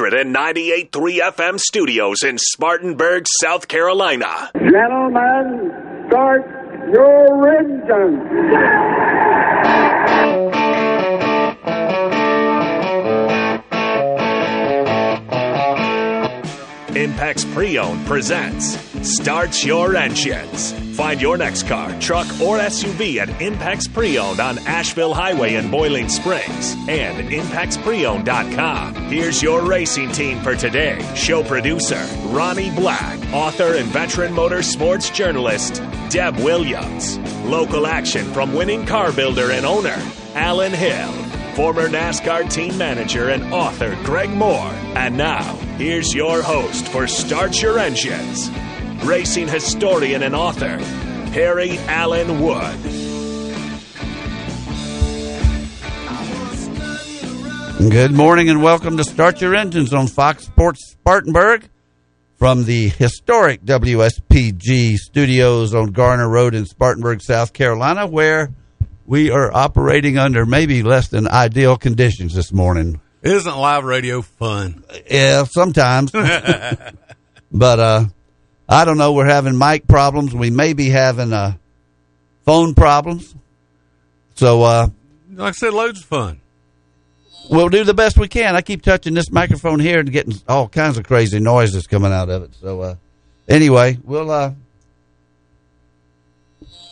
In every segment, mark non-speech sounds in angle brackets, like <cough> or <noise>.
198.3 FM studios in Spartanburg, South Carolina. Gentlemen, start your engines. Impex Pre-Owned presents Start Your Engines. Find your next car, truck, or SUV at Impex Pre-Owned on Asheville Highway in Boiling Springs and at. Here's your racing team for today. Show producer Ronnie Black, author and veteran motorsports journalist Deb Williams. Local action from winning car builder and owner Alan Hill former NASCAR team manager and author Greg Moore. And now, here's your host for Start Your Engines, racing historian and author, Harry Allen Wood. Good morning and welcome to Start Your Engines on Fox Sports Spartanburg from the historic WSPG studios on Garner Road in Spartanburg, South Carolina, where we are operating under maybe less than ideal conditions this morning. Isn't live radio fun? Yeah, sometimes. <laughs> but uh, I don't know. We're having mic problems. We may be having uh, phone problems. So, uh, Like I said, loads of fun. we'll do the best we can. I keep touching this microphone here and getting all kinds of crazy noises coming out of it. So, uh, anyway, we'll uh,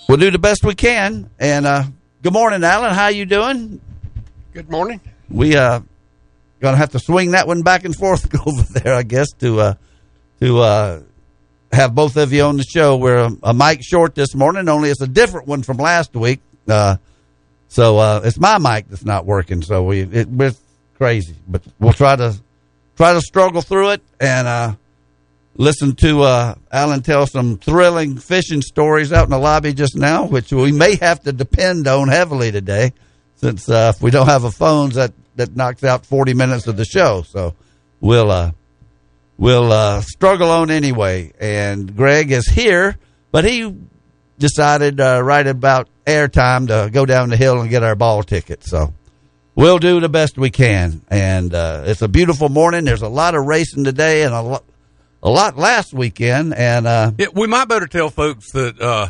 we'll do the best we can. And uh, good morning, Alan. How you doing? Good morning. We uh gonna have to swing that one back and forth <laughs> over there, I guess, to uh to uh have both of you on the show. We're a, a mic short this morning, only it's a different one from last week. Uh so uh it's my mic that's not working, so we it, we're crazy. But we'll try to try to struggle through it and uh listen to uh Alan tell some thrilling fishing stories out in the lobby just now, which we may have to depend on heavily today since uh, if we don't have a phones that that knocks out 40 minutes of the show. So we'll uh we'll uh struggle on anyway. And greg is here but he decided uh, right about airtime to go down the hill and get our ball ticket. So we'll do the best we can. And uh it's a beautiful morning. There's a lot of racing today and a lot a lot last weekend and uh Yeah, we might better tell folks that, uh,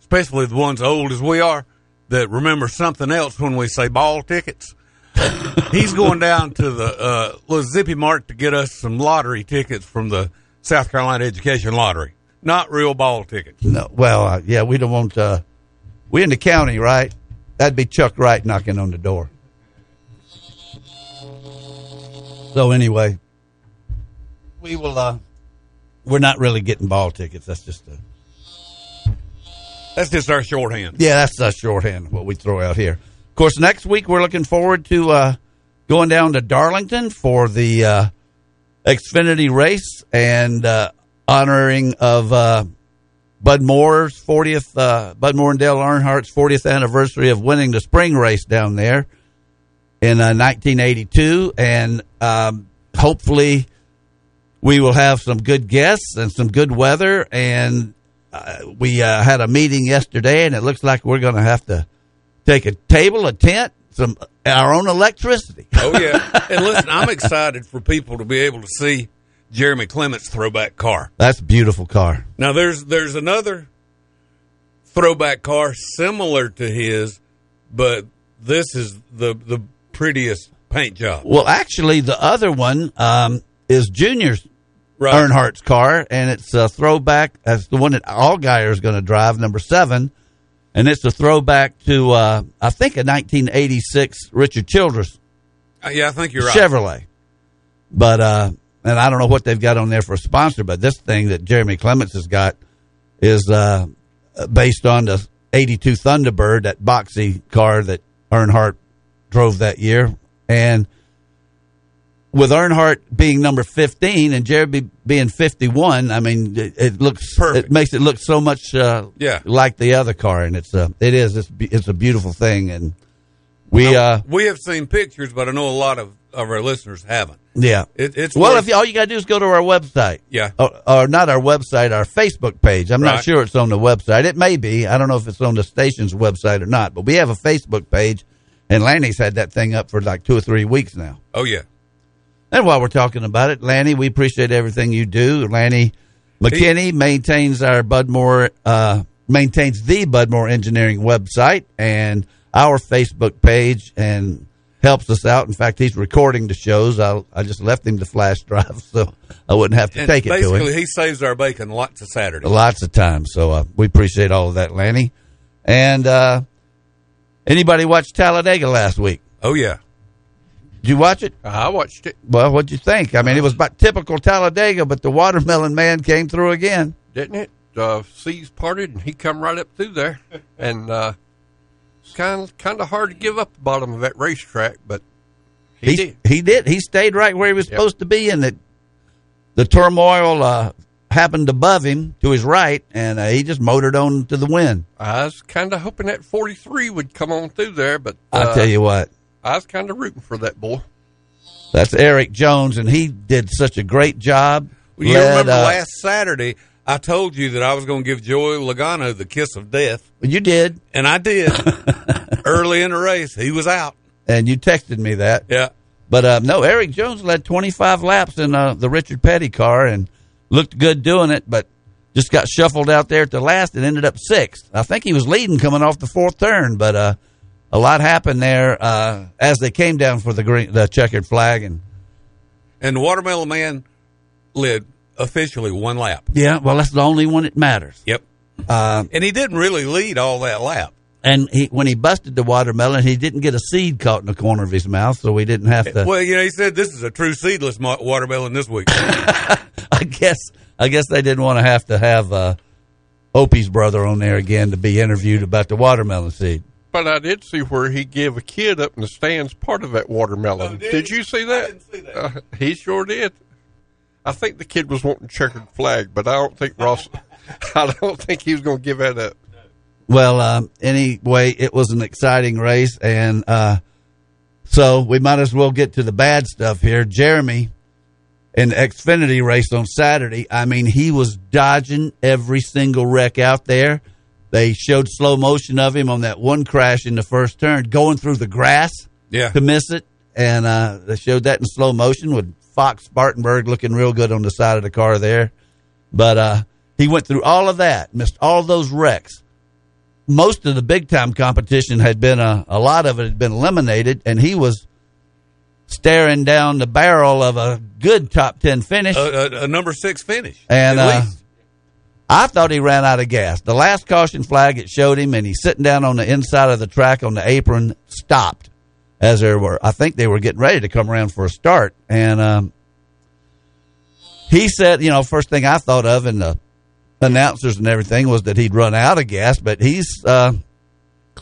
especially the ones old as we are, that remember something else when we say ball tickets. <laughs> He's going down to the uh, little Zippy Mart to get us some lottery tickets from the South Carolina Education Lottery. Not real ball tickets. No, well, uh, yeah, we don't want. Uh, we in the county, right? That'd be Chuck Wright knocking on the door. So anyway, we will. uh We're not really getting ball tickets. That's just a That's just our shorthand. yeah. That's our shorthand what we throw out here. Of course, next week we're looking forward to uh going down to Darlington for the uh Xfinity race and uh honoring of. uh Bud Moore's 40th, uh, Bud Moore and Dale Earnhardt's 40th anniversary of winning the spring race down there in uh, 1982. And um, hopefully we will have some good guests and some good weather. And uh, we uh, had a meeting yesterday, and it looks like we're going to have to take a table, a tent, some our own electricity. Oh, yeah. and listen, I'm excited for people to be able to see Jeremy Clements' throwback car. That's a beautiful car. Now there's there's another throwback car similar to his, but this is the the prettiest paint job. Well, actually, the other one um, is Junior's Right. Earnhardt's car, and it's a throwback. That's the one that Allgaier is going to drive, number seven, and it's a throwback to uh, I think a 1986 Richard Childress Uh, yeah, I think you're right. Chevrolet. But uh, and I don't know what they've got on there for a sponsor, but this thing that Jeremy Clements has got is uh, based on the '82 Thunderbird, that boxy car that Earnhardt drove that year, and with Earnhardt being number 15 and Jeremy being 51, I mean, it, it looks Perfect. It makes it look so much uh, Yeah. like the other car, and it's uh, it is it's, it's a beautiful thing, and we uh, we have seen pictures, but I know a lot of, of our listeners haven't. yeah. It, it's Well, worth- if you, all you got to do is go to our website. Yeah. Or, or not our website, our Facebook page. I'm not sure it's on the website. It may be. I don't know if it's on the station's website or not, but we have a Facebook page, and Lanny's had that thing up for like two or three weeks now. oh yeah, And while we're talking about it, Lanny, we appreciate everything you do. Lanny McKinney maintains our Bud Moore, uh, maintains the Bud Moore Engineering website and our Facebook page and helps us out. In fact, he's recording the shows. I, I just left him the flash drive <laughs> so I wouldn't have to And take it to him basically, he saves our bacon lots of Saturdays. lots of times. So uh, we appreciate all of that, Lanny. And uh, anybody watch Talladega last week? Oh yeah, Did you watch it? I watched it, Well, what'd you think? I mean, it was about typical Talladega, but the watermelon man came through again. didn't it? Uh, seas parted, and he come right up through there, and uh, it's kind of kind of hard to give up the bottom of that racetrack, but he, He did. he did. He stayed right where he was Yep. supposed to be, and the the turmoil uh, happened above him to his right, and uh, he just motored on to the win. I was kind of hoping that 43 would come on through there, but uh, I'll tell you what, I was kind of rooting for that boy. that's Erik Jones, and he did such a great job. Well, you Led, remember uh, last Saturday I told you that I was going to give Joey Logano the kiss of death, You did, and I did. <laughs> Early in the race, he was out. and you texted me that. Yeah, But uh, no, Erik Jones led 25 laps in uh, the Richard Petty car and looked good doing it, but just got shuffled out there at the last and ended up sixth. I think he was leading coming off the fourth turn, but uh, a lot happened there uh, as they came down for the green, the checkered flag. And and the Watermelon Man led officially one lap. yeah, well, that's the only one that matters. Yep, Uh, and he didn't really lead all that lap. and he, when he busted the watermelon, he didn't get a seed caught in the corner of his mouth, so we didn't have to. Well, you know, he said this is a true seedless watermelon this week. <laughs> I guess I guess they didn't want to have to have uh, Opie's brother on there again to be interviewed about the watermelon seed. But I did see where he gave a kid up in the stands part of that watermelon. Oh, did did you see that? I didn't see that. Uh, he sure did. I think the kid was wanting checkered flag, but I don't think Ross. <laughs> I don't think he was going to give that up. Well, um, anyway, it was an exciting race, and uh, so we might as well get to the bad stuff here. Jeremy in the Xfinity race on Saturday, I mean, he was dodging every single wreck out there. They showed slow motion of him on that one crash in the first turn, going through the grass Yeah. to miss it, and uh, they showed that in slow motion with Fox Spartanburg looking real good on the side of the car there. But uh, he went through all of that, missed all those wrecks most of the big time competition had been a, a lot of it had been eliminated, and he was staring down the barrel of a good top ten finish. a, a, a number six finish. and uh. I thought he ran out of gas. The last caution flag it showed him, and he's sitting down on the inside of the track on the apron, stopped as there were. I think they were getting ready to come around for a start, and um, he said, you know, first thing I thought of, and the announcers and everything was that he'd run out of gas, but he's uh,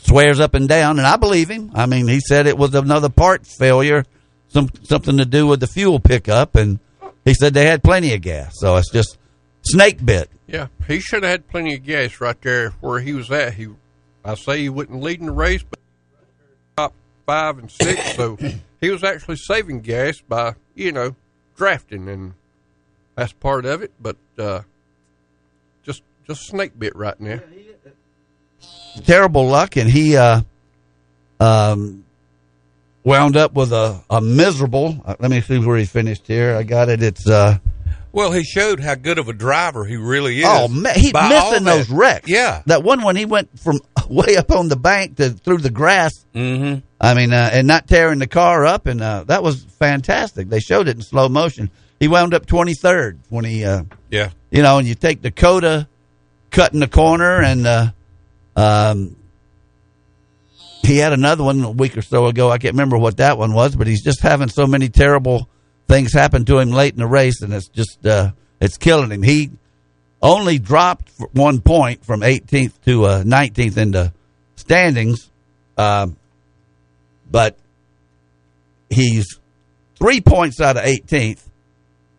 swears up and down, and I believe him. I mean, he said it was another part failure, some something to do with the fuel pickup, and he said they had plenty of gas, so it's just snake bit. Yeah, he should have had plenty of gas right there where he was at. He, I say he wasn't leading the race, but top five and six, <coughs> so he was actually saving gas by you know drafting, and that's part of it. But uh, just just snake bit right now. terrible luck, and he uh, um, wound up with a, a miserable. Uh, let me see where he finished here. I got it. It's uh, Well, he showed how good of a driver he really is. oh man, he by all missing that- those wrecks. Yeah. that one when he went from <laughs> way up on the bank to through the grass. Mm-hmm. I mean, uh, and not tearing the car up, and uh, that was fantastic. They showed it in slow motion. He wound up twenty third when he, uh, Yeah. you know, and you take Dakota cutting the corner, and uh, um, he had another one a week or so ago. I can't remember what that one was, but he's just having so many terrible things happen to him late in the race, and it's just uh, it's killing him. He only dropped one point from 18th to uh, 19th in the standings, um, but he's three points out of 18th,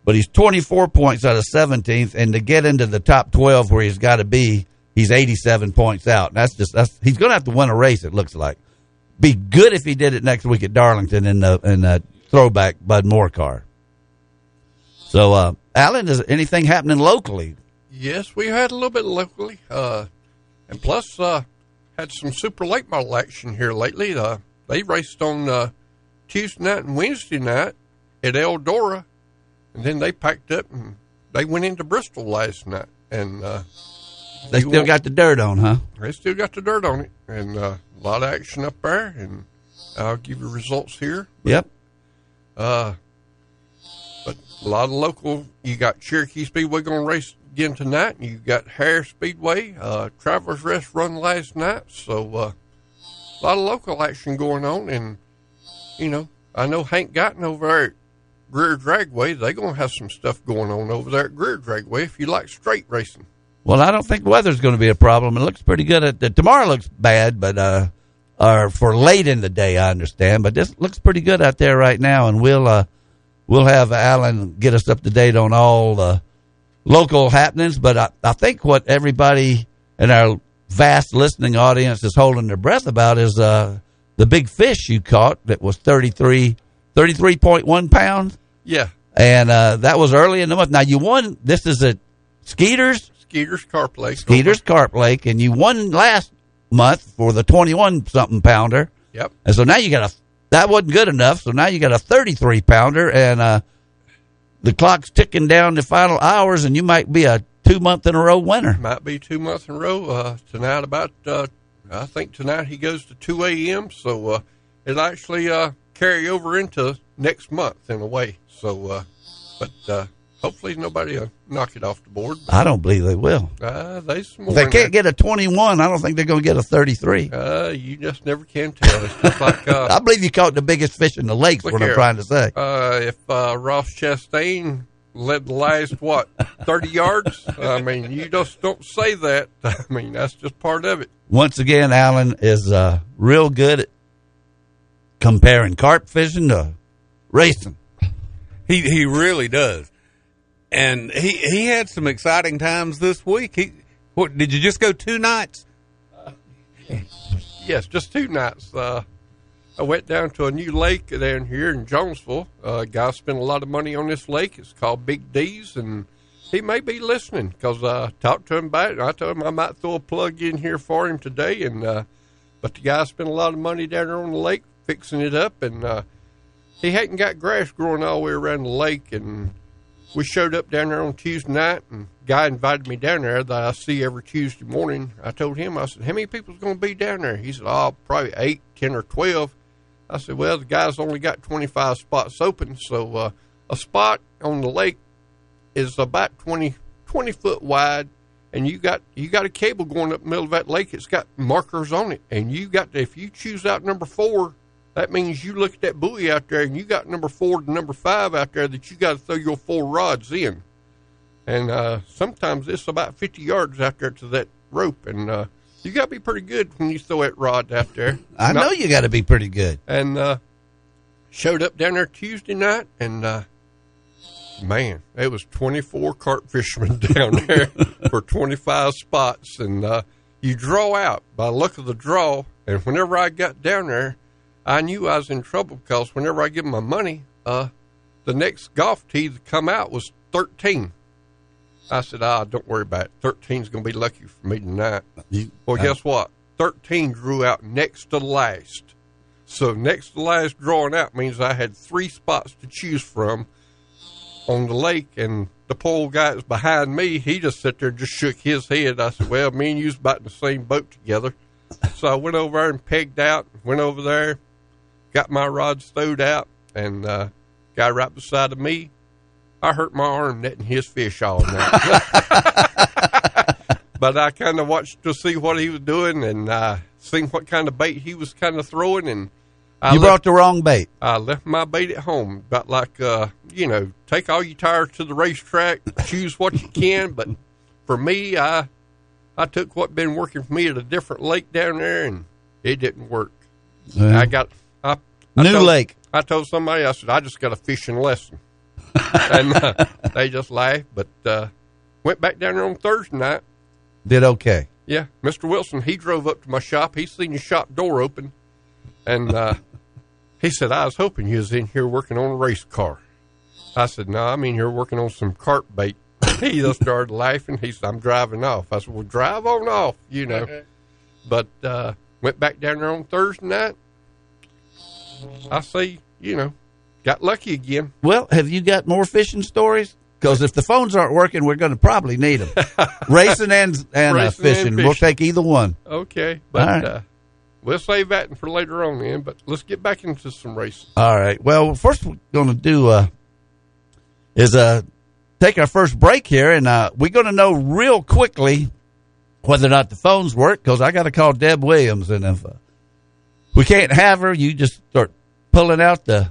but he's 24 points out of 17th, and to get into the top 12 where he's got to be, he's 87 points out. That's just that's he's going to have to win a race. It looks like. Be good if he did it next week at Darlington in the in that throwback Bud Moore car. So, uh, Alan, is anything happening locally? Yes, we had a little bit locally, uh, and plus uh, had some super late model action here lately. Uh, they raced on uh, Tuesday night and Wednesday night, at Eldora, and then they packed up and they went into Bristol last night, and uh, They still got the dirt on, huh? they still got the dirt on it, and uh, a lot of action up there. And I'll give you results here. Yep. Uh, but a lot of local. You got Cherokee Speedway going to race again tonight. and You got Harris Speedway. Uh, Travelers Rest run last night. So uh, a lot of local action going on. And you know, I know Hank Gotten over there at Greer Dragway. They're going to have some stuff going on over there at Greer Dragway if you like straight racing. Well, I don't think weather's going to be a problem. It looks pretty good. At, the tomorrow looks bad, but uh, or for late in the day, I understand. But this looks pretty good out there right now, and we'll uh, we'll have Alan get us up to date on all the local happenings. But I, I think what everybody in our vast listening audience is holding their breath about is uh, the big fish you caught that was 33, 33.1 pounds, Yeah, and uh, that was early in the month. Now you won. This is at Skeeters. Skeeters Carp Lake. Skeeters Carp Lake, and you won last month for the twenty-one something pounder, Yep. and so now you got a that wasn't good enough, so now you got a thirty-three pounder, and uh, the clock's ticking down the final hours, and you might be a two month in a row winner. might be two months in a row. Uh, tonight, about uh, I think tonight he goes to two a.m. So uh, it'll actually uh, carry over into next month in a way. So, uh, but uh, hopefully nobody will knock it off the board. I don't believe they will. Uh, they If they can't get a twenty-one, I don't think they're going to get a thirty-three. Uh, you just never can tell. It's just <laughs> like uh, I believe you caught the biggest fish in the lake, Look What I'm trying to say. uh, if uh, Ross Chastain led the last what thirty yards. I mean, you just don't say that. <laughs> I mean, that's just part of it. Once again, Alan is uh, real good at comparing carp fishing to racing. He he really does. And he he had some exciting times this week. He what did you just go two nights? Yes, just two nights. Uh, I went down to a new lake down here in Jonesville. Uh, guy spent a lot of money on this lake. It's called Big D's, and he may be listening because uh, I talked to him about it. And I told him I might throw a plug in here for him today. And uh, but the guy spent a lot of money down there on the lake fixing it up, and uh, he hadn't got grass growing all the way around the lake. And we showed up down there on Tuesday night, and guy invited me down there that I see every Tuesday morning. I told him, I said, "How many people's going to be down there?" He said, "Oh, probably eight, ten, or 12. I said, "Well, the guy's only got twenty five spots open, so uh, a spot on the lake is about 20, 20 foot wide." And you got you got a cable going up the middle of that lake. It's got markers on it, and you got if you choose out number four, that means you look at that buoy out there, and you got number four to number five out there that you got to throw your four rods in. And uh, sometimes it's about 50 yards out there to that rope. And uh, you got to be pretty good when you throw that rod out there. I Not- know you got to be pretty good. And uh, showed up down there Tuesday night. And uh, man, it was 24 carp fishermen <laughs> down there for 25 spots. And uh, you draw out by look of the draw. And whenever I got down there, I knew I was in trouble because whenever I give them my money, uh, the next golf tee that come out was 13. I said, ah, don't worry about it. 13's going to be lucky for me tonight. You- Well, uh, guess what? 13 drew out next to last. So next to last drawing out means I had three spots to choose from on the lake, and the pole guy that's behind me, he just sat there and just shook his head. I said, well, me and you's about in the same boat together. So I went over there and pegged out, went over there, got my rod stowed out, and uh, guy right beside of me, I hurt my arm netting his fish all night. <laughs> but I kind of watched to see what he was doing and uh, seen what kind of bait he was kind of throwing, and I you left, brought the wrong bait. I left my bait at home. About like uh, you know, take all your tires to the racetrack, choose what you can. But for me, I I took what been working for me at a different lake down there, and it didn't work. I got I, I New told- lake. I told somebody I said I just got a fishing lesson, <laughs> and uh, they just laughed. But uh, went back down there on Thursday night. Did okay. Yeah, Mr. Wilson, he drove up to my shop. He seen the shop door open, and uh, he said, "I was hoping you was in here working on a race car." I said, "No, I'm in here working on some carp bait." <laughs> he just started laughing. He said, "I'm driving off." I said, "Well, drive on off," you know. <laughs> But uh, went back down there on Thursday night. I see, you know, got lucky again. Well, have you got more fishing stories? Because if the phones aren't working, we're going to probably need them. <laughs> Racing and and uh, Racing and fishing. We'll take either one. Okay, but All right. uh, we'll save that for later on then. But let's get back into some racing. All right. Well, first we're going to do uh, is uh, take our first break here, and uh, we're going to know real quickly whether or not the phones work because I got to call Deb Williams, and if uh, we can't have her, you just start pulling out the.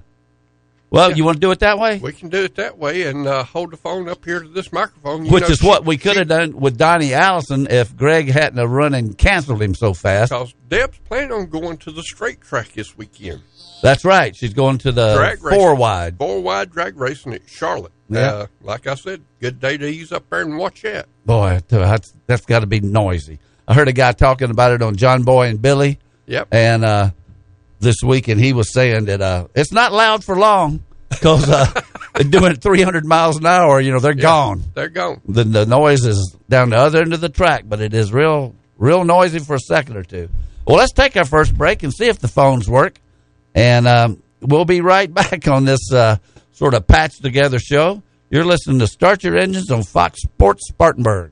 Well, Yeah. you want to do it that way, We can do it that way and uh, hold the phone up here to this microphone. Which know, is what we could have done with Donnie Allison if Greg hadn't have run and canceled him so fast. Because Deb's planning on going to the straight track this weekend. That's right. She's going to the Drag racing. four wide. Four wide drag racing at Charlotte. Yeah. Uh, like I said, good day to ease up there and watch that. Boy, that's, that's got to be noisy. I heard a guy talking about it on John Boy and Billy. Yep. and uh, this week, and he was saying that uh, it's not loud for long because uh, <laughs> they're doing it 300 miles an hour. You know, they're gone. They're gone. The, the noise is down the other end of the track, but it is real, real noisy for a second or two. Well, let's take our first break and see if the phones work, and um, we'll be right <laughs> back on this uh, sort of patch together show. You're listening to Start Your Engines on Fox Sports Spartanburg.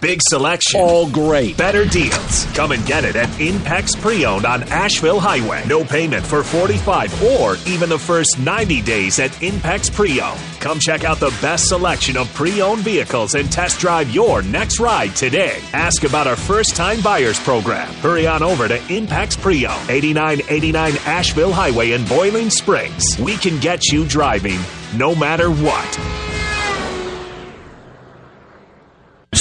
Big selection. All great. Better deals. Come and get it at Impex Pre-Owned on Asheville Highway. No payment for 45 or even the first 90 days at Impex Pre-Owned. Come check out the best selection of pre-owned vehicles and test drive your next ride today. Ask about our first-time buyers program. Hurry on over to Impex Pre-Owned, 8989 Asheville Highway in Boiling Springs. We can get you driving no matter what.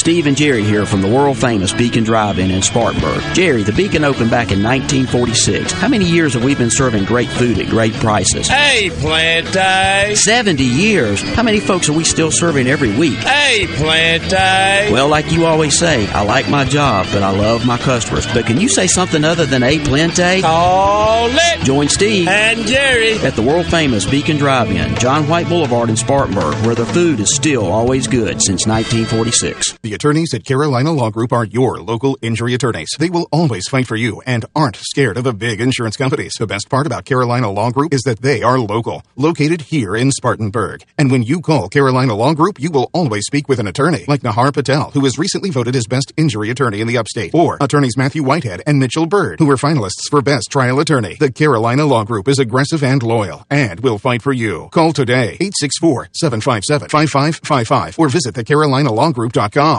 Steve and Jerry here from the world famous Beacon Drive-In in Spartanburg. Jerry, the Beacon opened back in 1946. How many years have we been serving great food at great prices? Hey, Plante. 70 years. How many folks are we still serving every week? Hey, Plante. Well, like you always say, I like my job, but I love my customers. But can you say something other than a plente? Call it. Join Steve And Jerry. at the world famous Beacon Drive-In, John White Boulevard in Spartanburg, where the food is still always good since 1946. The attorneys at Carolina Law Group are your local injury attorneys. They will always fight for you and aren't scared of the big insurance companies. The best part about Carolina Law Group is that they are local, located here in Spartanburg. And when you call Carolina Law Group, you will always speak with an attorney like Nahar Patel, who was recently voted as best injury attorney in the upstate, or attorneys Matthew Whitehead and Mitchell Bird, who were finalists for best trial attorney. The Carolina Law Group is aggressive and loyal and will fight for you. Call today 864-757-5555 or visit thecarolinalawgroup.com.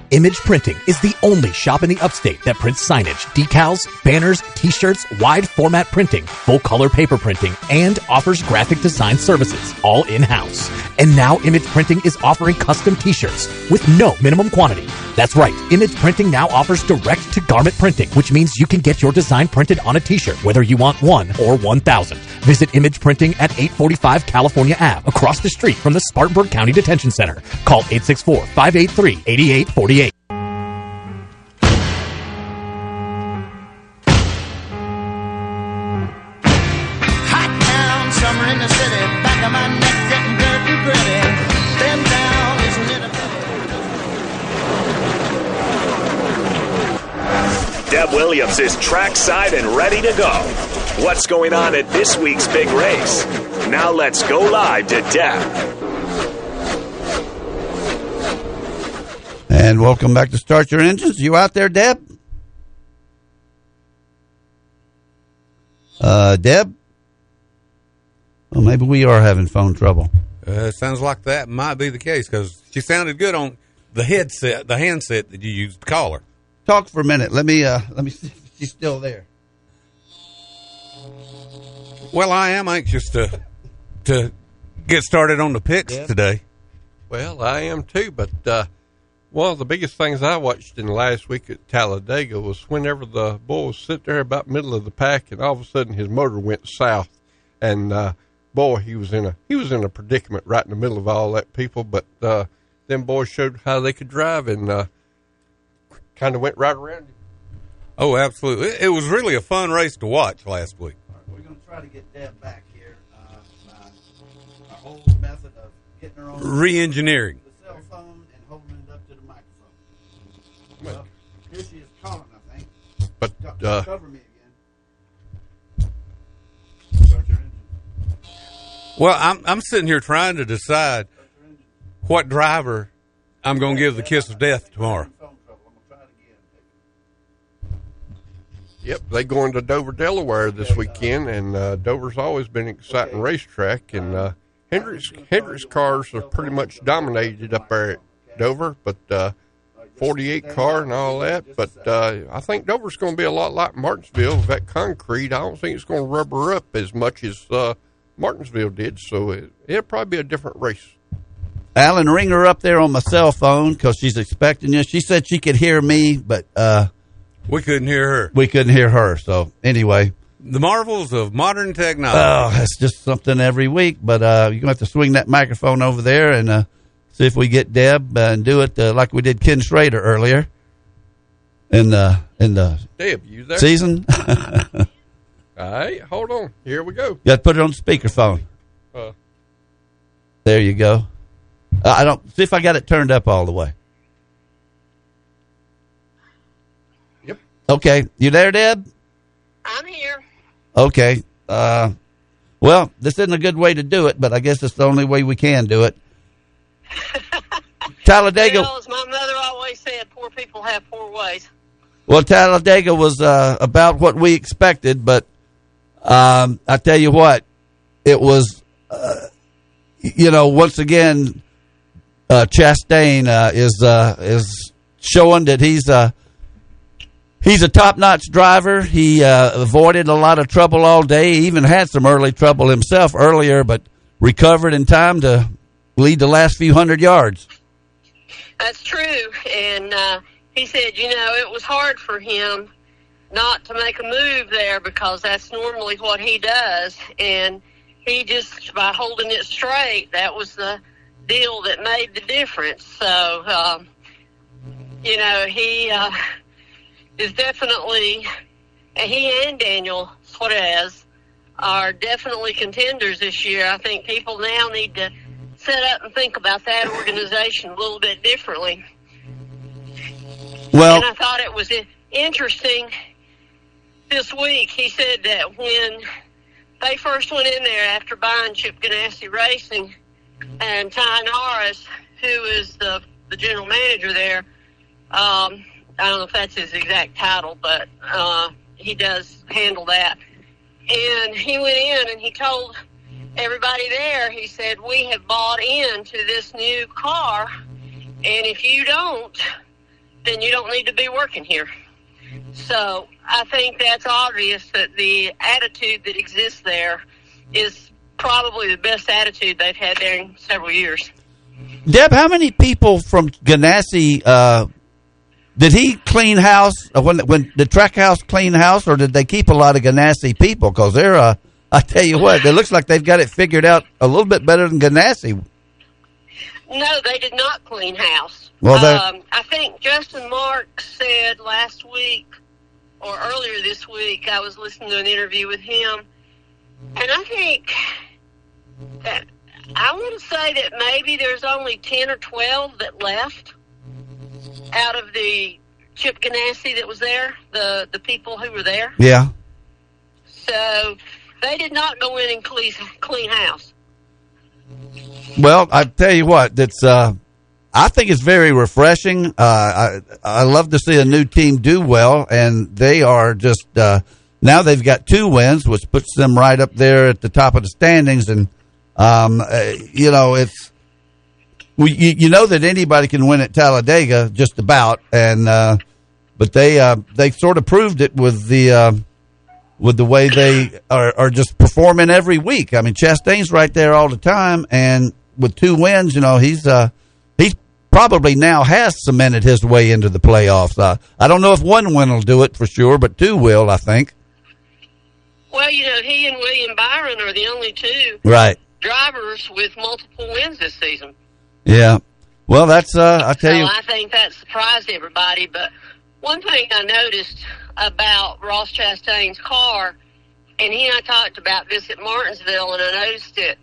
Image Printing is the only shop in the upstate that prints signage, decals, banners, t-shirts, wide format printing, full color paper printing, and offers graphic design services, all in-house. And now Image Printing is offering custom t-shirts with no minimum quantity. That's right, Image Printing now offers direct to garment printing, which means you can get your design printed on a t-shirt, whether you want one or 1,000. Visit Image Printing at 845 California Ave, across the street from the Spartanburg County Detention Center. Call 864-583-8848. Trackside and ready to go. What's going on at this week's big race? Now let's go live to Deb. And welcome back to Start Your Engines. You out there, Deb? Uh, Deb? Well, maybe we are having phone trouble. Uh, sounds like that might be the case because she sounded good on the headset, the handset that you used to call her. Talk for a minute. Let me uh, let me see if she's still there. Well, I am anxious to to get started on the picks today. Well, I am too, but uh, one of the biggest things I watched in the last week at Talladega was whenever the bull was sitting there about middle of the pack, and all of a sudden his motor went south, and uh, boy, he was in a he was in a predicament right in the middle of all that people. But uh, them boys showed how they could drive, and uh, kind of went right around him. Oh, absolutely! It, was really a fun race to watch last week. We're going to try to get Deb back here. Uh, by our old method of getting her on Re-engineering. the cell phone and holding it up to the microphone. Well, here she is calling, I think. But uh, cover me again. Start your engine. Well, I'm I'm sitting here trying to decide what driver I'm going to give the kiss of death tomorrow. Phone trouble. I'm going to try it again. Yep, they going to Dover, Delaware this weekend, and uh, Dover's always been an exciting racetrack. And uh, Hendricks Hendricks cars have pretty much dominated up there at Dover, but uh, 48 car and all that. But uh, I think Dover's going to be a lot like Martinsville with that concrete. I don't think it's going to rubber up as much as uh, Martinsville did, so it, it'll probably be a different race. Alan, ring her up there on my cell phone because she's expecting you. She said she could hear me, but uh, We couldn't hear her. we couldn't hear her. So anyway, The marvels of modern technology. oh, that's just something every week. But uh, you're gonna have to swing that microphone over there and uh, see if we get Deb and do it uh, like we did Ken Schrader earlier in the in the Deb, you there? season. <laughs> All right, hold on. Here we go. You got to put it on speakerphone. Uh, There you go. Uh, I don't see if I got it turned up all the way. Okay, you there, Deb? I'm here. Okay. Uh, well, this isn't a good way to do it, but I guess it's the only way we can do it. <laughs> Talladega. Well, as my mother always said, poor people have poor ways. Well, Talladega was uh, about what we expected, but um, I tell you what, it was, uh, you know, once again, uh, Chastain uh, is uh, is showing that he's uh, he's a top notch driver. He uh, avoided a lot of trouble all day. He even had some early trouble himself earlier, but recovered in time to lead the last few hundred yards. That's true. And uh, he said, you know, it was hard for him not to make a move there because that's normally what he does. And he just, by holding it straight, that was the deal that made the difference. So, um, you know, he uh, is definitely, and he and Daniel Suarez are definitely contenders this year. I think people now need to set up and think about that organization a little bit differently. Well, and I thought it was interesting this week. He said that when they first went in there after buying Chip Ganassi Racing and Ty Norris, who is the the general manager there, um, I don't know if that's his exact title, but uh, he does handle that. And he went in and he told everybody there, he said, We have bought into this new car, and if you don't, then you don't need to be working here. So I think that's obvious that the attitude that exists there is probably the best attitude they've had there in several years. Deb, how many people from Ganassi uh, did he clean house uh, when when the Trackhouse clean house, or did they keep a lot of Ganassi people? Because they're, uh, <laughs> I tell you what, it looks like they've got it figured out a little bit better than Ganassi. No, they did not clean house. Well, um, I think Justin Marks said last week or earlier this week. I was listening to an interview with him, and I think that I want to say that maybe there's only ten or twelve that left out of the Chip Ganassi that was there. The the people who were there. Yeah, So they did not go in and clean, clean house. Well, I tell you what, that's uh, I think it's very refreshing. Uh, I I love to see a new team do well, and they are just uh, now they've got two wins, which puts them right up there at the top of the standings. And um, uh, you know, it's we, you, you know that anybody can win at Talladega, just about, and uh, but they uh, they sort of proved it with the. Uh, with the way they are, are just performing every week. I mean, Chastain's right there all the time, and with two wins, you know, he's uh, he's probably now has cemented his way into the playoffs. Uh, I don't know if one win will do it for sure, but two will, I think. Well, you know, he and William Byron are the only two Right. drivers with multiple wins this season. Yeah. Well, that's uh, I tell so you. I think that surprised everybody. But one thing I noticed about Ross Chastain's car, and he and I talked about this at Martinsville, and I noticed it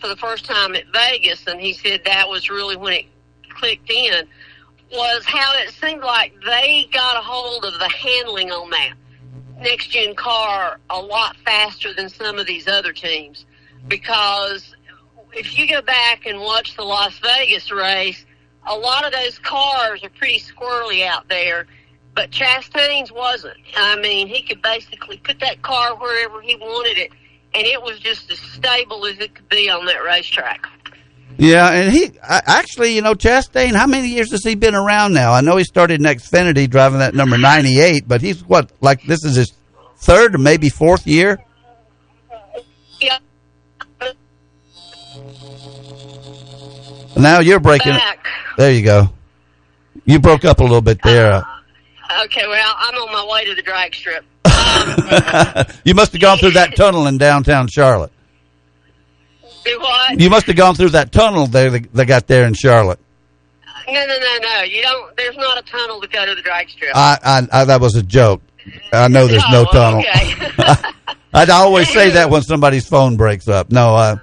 for the first time at Vegas, and he said that was really when it clicked in, was how it seemed like they got a hold of the handling on that next gen car a lot faster than some of these other teams. Because if you go back and watch the Las Vegas race, a lot of those cars are pretty squirrely out there, but Chastain's wasn't. I mean, he could basically put that car wherever he wanted it, and it was just as stable as it could be on that racetrack. Yeah, and he actually, you know, Chastain. How many years has he been around now? I know he started in Xfinity driving that number ninety-eight, but he's what like this is his third or maybe fourth year. Now you're breaking. Back. There you go. You broke up a little bit there. Uh, Okay, well, I'm on my way to the drag strip. <laughs> you must have gone through that <laughs> tunnel in downtown Charlotte. Do what? You must have gone through that tunnel there they, they got there in Charlotte. No, no, no, no. You don't. There's not a tunnel to go to the drag strip. I, I, I that was a joke. I know there's no Oh, tunnel. okay. <laughs> I always say that when somebody's phone breaks up. No, uh,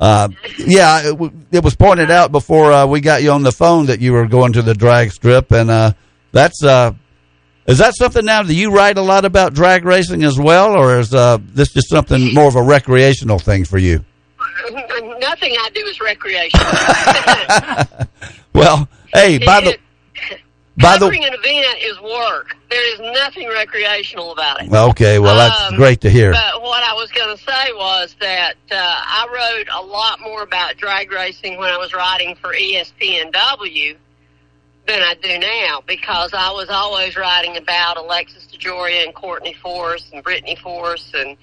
uh, yeah, it, w- it was pointed out before uh, we got you on the phone that you were going to the drag strip, and uh, that's uh, is that something now that you write a lot about drag racing as well, or is uh, this just something more of a recreational thing for you? Nothing I do is recreational. <laughs> Well, hey, by the by the Covering an event is work. There is nothing recreational about it. okay, well that's Um, great to hear. But what I was going to say was that uh, I wrote a lot more about drag racing when I was writing for ESPNW than I do now because I was always writing about Alexis DeJoria and Courtney Force and Brittany Force and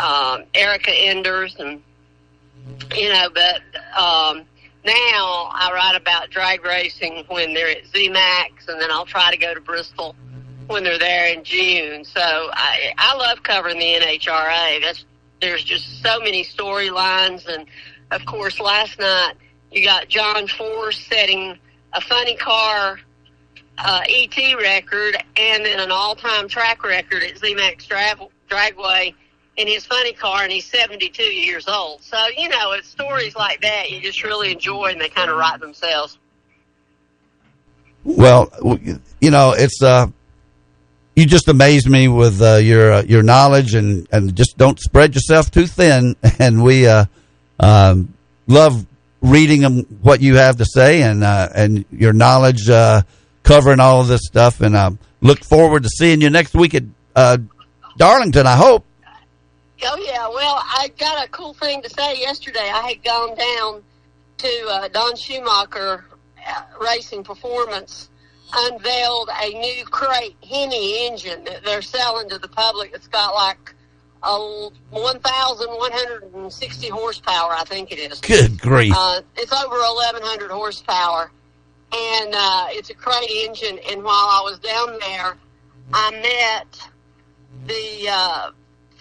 um, Erica Enders and you know, but um, now I write about drag racing when they're at ZMAX, and then I'll try to go to Bristol when they're there in June. So I, I love covering the NHRA. That's there's just so many storylines, and of course, last night you got John Force setting a funny car uh, ET record and then an all-time track record at ZMAX Drag- Dragway in his funny car, and he's 72 years old. So, you know, it's stories like that you just really enjoy, and they kind of write themselves. Well, you know, it's uh, you just amaze me with uh, your uh, your knowledge and and just don't spread yourself too thin. <laughs> And we uh, um, love reading 'em what you have to say and uh, and your knowledge uh, covering all of this stuff. And uh, look forward to seeing you next week at uh, Darlington. I hope. Oh yeah, well, I got a cool thing to say yesterday. I had gone down to uh, Don Schumacher uh, Racing Performance, unveiled a new crate Hemi engine that they're selling to the public. It's got like a 1,160 horsepower, I think it is. Good grief. Uh, it's over 1,100 horsepower, and uh, it's a crate engine. And while I was down there, I met the uh,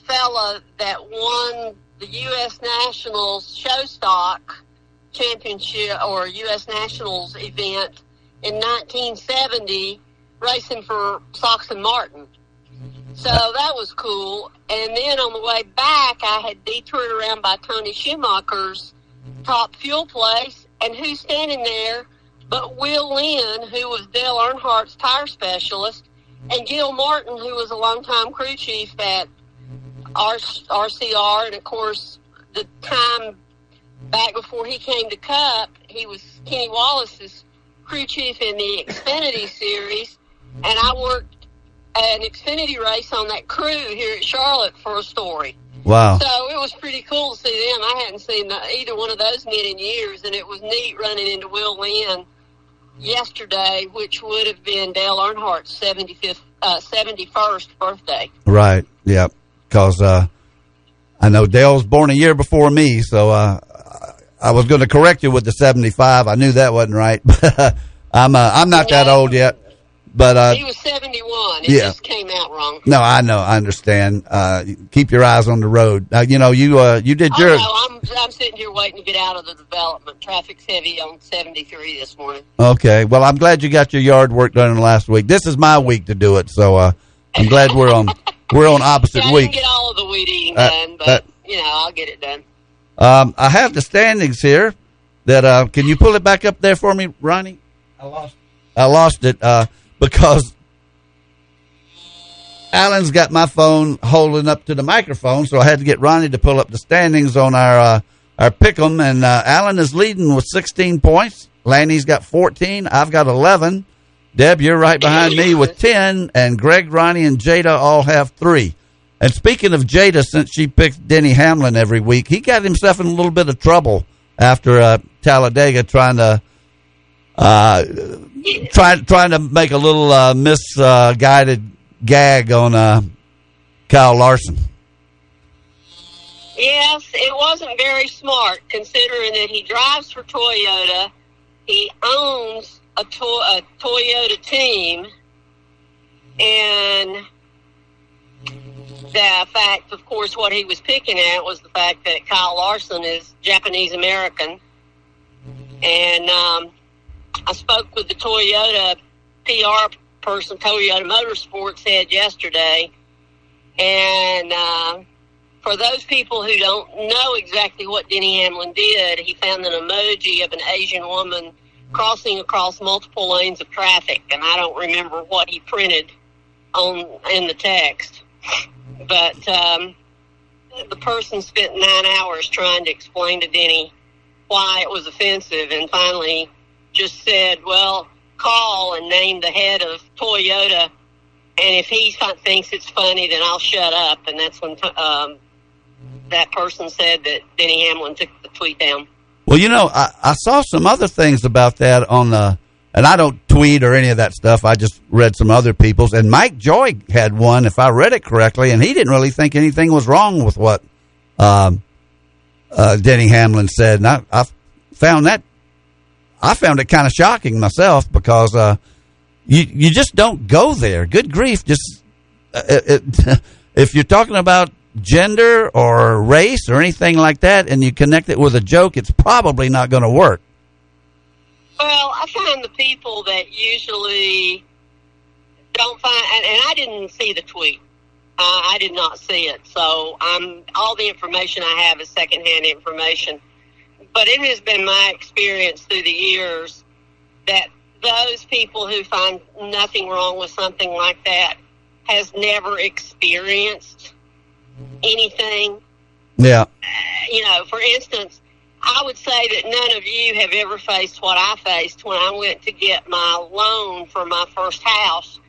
fella that won the U.S. Nationals show stock championship or U.S. Nationals event in 1970, racing for Sox and Martin. So that was cool. And then on the way back, I had detoured around by Tony Schumacher's top fuel place, and who's standing there but Will Lind, who was Dale Earnhardt's tire specialist, and Gil Martin, who was a longtime crew chief at RCR, and of course, the time back before he came to Cup, he was Kenny Wallace's crew chief in the Xfinity series, and I worked an Xfinity race on that crew here at Charlotte for a story. Wow. So it was pretty cool to see them. I hadn't seen the, either one of those men in years, and it was neat running into Will Lind yesterday, which would have been Dale Earnhardt's 75th, uh, 71st birthday. Right. Yep. Because uh, I know Dale was born a year before me, so uh, I was going to correct you with the seventy-five. I knew that wasn't right. <laughs> I'm uh, I'm not that old yet, but uh, he was 71. It yeah. just came out wrong. no, I know, I understand. Uh, keep your eyes on the road. Uh, you know, you uh, you did Oh, yours. no, I'm, I'm sitting here waiting to get out of the development. Traffic's heavy on 73 this morning. Okay. Well, I'm glad you got your yard work done last week. This is my week to do it, so uh, I'm glad we're on <laughs> we're on opposite Yeah, I weeks. didn't get all of the weed eating Uh, done, but, that- you know, I'll get it done. Um, I have the standings here. That uh, can you pull it back up there for me, Ronnie? I lost. I lost it uh, because Alan's got my phone holding up to the microphone, so I had to get Ronnie to pull up the standings on our uh, our pick'em. And uh, Alan is leading with 16 points. Lanny's got 14. I've got 11. Deb, you're right behind me with 10, and Greg, Ronnie, and Jada all have three. And speaking of Jada, since she picks Denny Hamlin every week, he got himself in a little bit of trouble after uh, Talladega trying to uh, trying trying to make a little uh, misguided gag on uh, Kyle Larson. Yes, it wasn't very smart considering that he drives for Toyota. He owns a, to- a Toyota team. And the fact, of course, what he was picking at was the fact that Kyle Larson is Japanese American. And um, I spoke with the Toyota PR person, Toyota Motorsports head yesterday. And uh, for those people who don't know exactly what Denny Hamlin did, he found an emoji of an Asian woman crossing across multiple lanes of traffic, and I don't remember what he printed on in the text. But um, the person spent nine hours trying to explain to Denny why it was offensive, and finally just said, "Well, call and name the head of Toyota." And if he thinks it's funny, then I'll shut up. And that's when um, that person said that Denny Hamlin took the tweet down. Well, you know, I, I saw some other things about that on the, and I don't tweet or any of that stuff. I just read some other people's, and Mike Joy had one, if I read it correctly, and he didn't really think anything was wrong with what um, uh, Denny Hamlin said, and I, I found that I found it kind of shocking myself because uh, you you just don't go there. Good grief! Just uh, it, <laughs> if you're talking about gender or race or anything like that, and you connect it with a joke, it's probably not going to work. Well, I find the people that usually don't find, and, I didn't see the tweet. Uh, I did not see it, so I'm all the information I have is secondhand information. But it has been my experience through the years that those people who find nothing wrong with something like that has never experienced anything Yeah. you know, for instance, I would say that none of you have ever faced what I faced when I went to get my loan for my first house.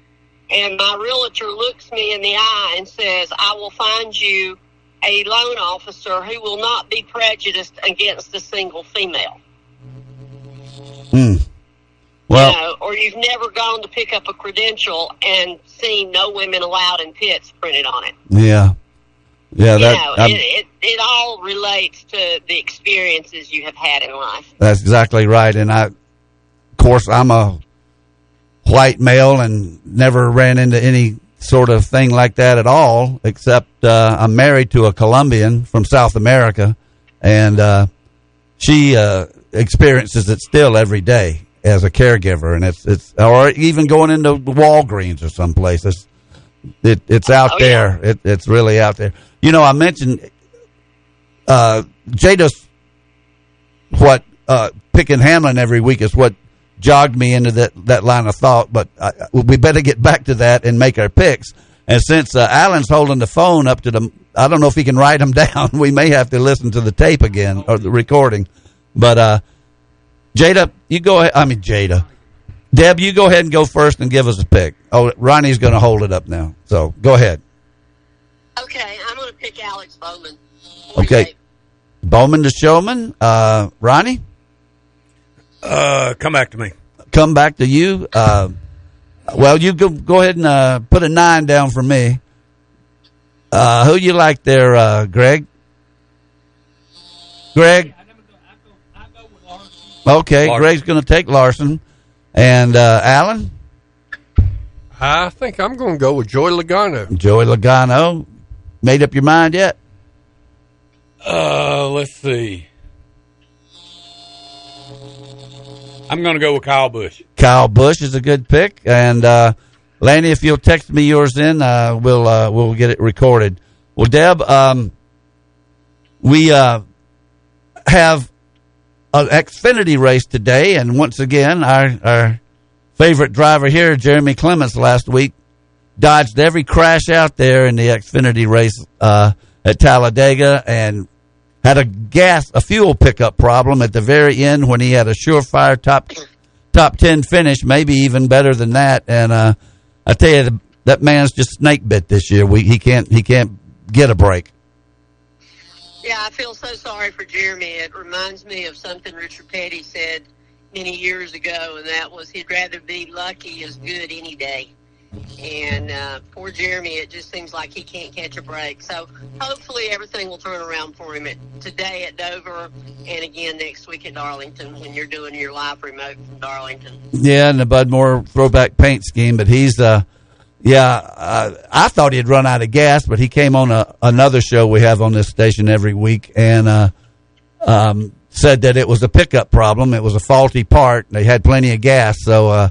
And my realtor looks me in the eye and says, I will find you a loan officer who will not be prejudiced against a single female. Hmm. Well, you know, or you've never gone to pick up a credential and seen no women allowed in pits printed on it. yeah, yeah. you know, it, it, it all relates to the experiences you have had in life. That's exactly right. And I, of course, I'm a white male and never ran into any sort of thing like that at all, except uh, I'm married to a Colombian from South America, and uh, she uh, experiences it still every day as a caregiver, and it's it's or even going into Walgreens or someplace. It's it, it's out Oh, there. It, it's really out there. You know, I mentioned uh, Jada's what uh, picking Hamlin every week is what jogged me into that, that line of thought. But I, we better get back to that and make our picks. And since uh, Alan's holding the phone up to the, I don't know if he can write them <laughs> down. We may have to listen to the tape again or the recording. But uh, Jada, you go ahead. I mean Jada, Deb, you go ahead and go first and give us a pick. Oh, Ronnie's going to hold it up now. So go ahead. Okay, I'm going to pick Alex Bowman. Okay, Bowman the showman. Uh, Ronnie, Uh, come back to me. come back to you. Uh, well, you go go ahead and uh, put a nine down for me. Uh, who you like there, uh, Greg? Greg. Okay, Larson. Greg's going to take Larson, and uh, Alan, I think I'm going to go with Joey Logano. Joey Logano. Made up your mind yet? Uh, let's see. I'm going to go with Kyle Busch. Kyle Busch is a good pick, and uh, Lanny, if you'll text me yours in, uh, we'll uh, we'll get it recorded. Well, Deb, um, we uh, have an Xfinity race today, and once again, our our favorite driver here, Jeremy Clements, last week dodged every crash out there in the Xfinity race uh, at Talladega, and had a gas, a fuel pickup problem at the very end when he had a surefire top top ten finish, maybe even better than that. And uh, I tell you, that man's just snake bit this year. We, he can't he can't get a break. Yeah, I feel so sorry for Jeremy. It reminds me of something Richard Petty said many years ago, and that was he'd rather be lucky as good any day. And uh, poor Jeremy, it just seems like he can't catch a break. So hopefully everything will turn around for him at, today at Dover and again next week at Darlington when you're doing your live remote from Darlington. Yeah, and the Bud Moore throwback paint scheme, but he's uh yeah, uh, I thought he'd run out of gas, but he came on a, another show we have on this station every week and uh um said that it was a pickup problem, it was a faulty part. They had plenty of gas, so uh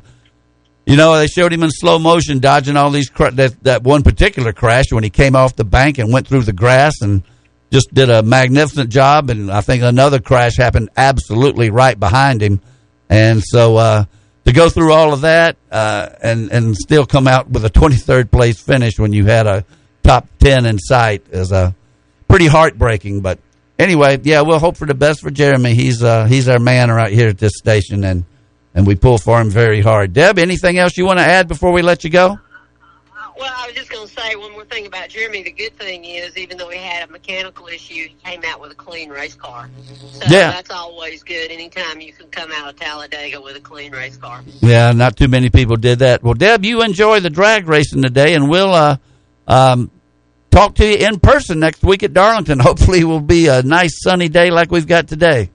you know, they showed him in slow motion dodging all these cr- that that one particular crash when he came off the bank and went through the grass and just did a magnificent job. And I think another crash happened absolutely right behind him. And so uh, to go through all of that uh, and and still come out with a 23rd place finish when you had a top 10 in sight is uh, pretty heartbreaking. But anyway, yeah, we'll hope for the best for Jeremy. He's uh, he's our man right here at this station and and we pull for him very hard. Deb, anything else you want to add before we let you go? Well, I was just going to say one more thing about Jeremy. The good thing is, even though he had a mechanical issue, he came out with a clean race car. So Yeah. that's always good. Anytime you can come out of Talladega with a clean race car. Yeah, not too many people did that. Well, Deb, you enjoy the drag racing today, and we'll uh, um, talk to you in person next week at Darlington. <laughs> Hopefully, it will be a nice sunny day like we've got today.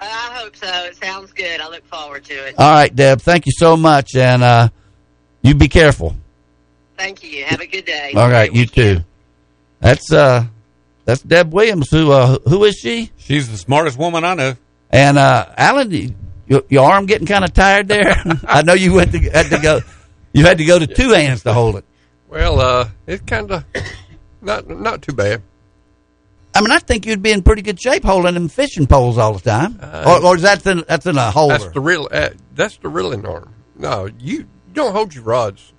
I hope so. It sounds good. I look forward to it. All right, Deb, thank you so much, and uh, you be careful. Thank you. Have a good day. All right, you too. That's uh, that's Deb Williams. Who uh, who is she? She's the smartest woman I know. And uh, Alan, you, your, your arm getting kind of tired there. <laughs> I know you went to had to go. You had to go to two hands to hold it. Well, uh, it's kind of not not too bad. I mean, I think you'd be in pretty good shape holding them fishing poles all the time. or, or is that in, that's in a holder? That's the real. Uh, that's the reeling arm. No, you, you don't hold your rods.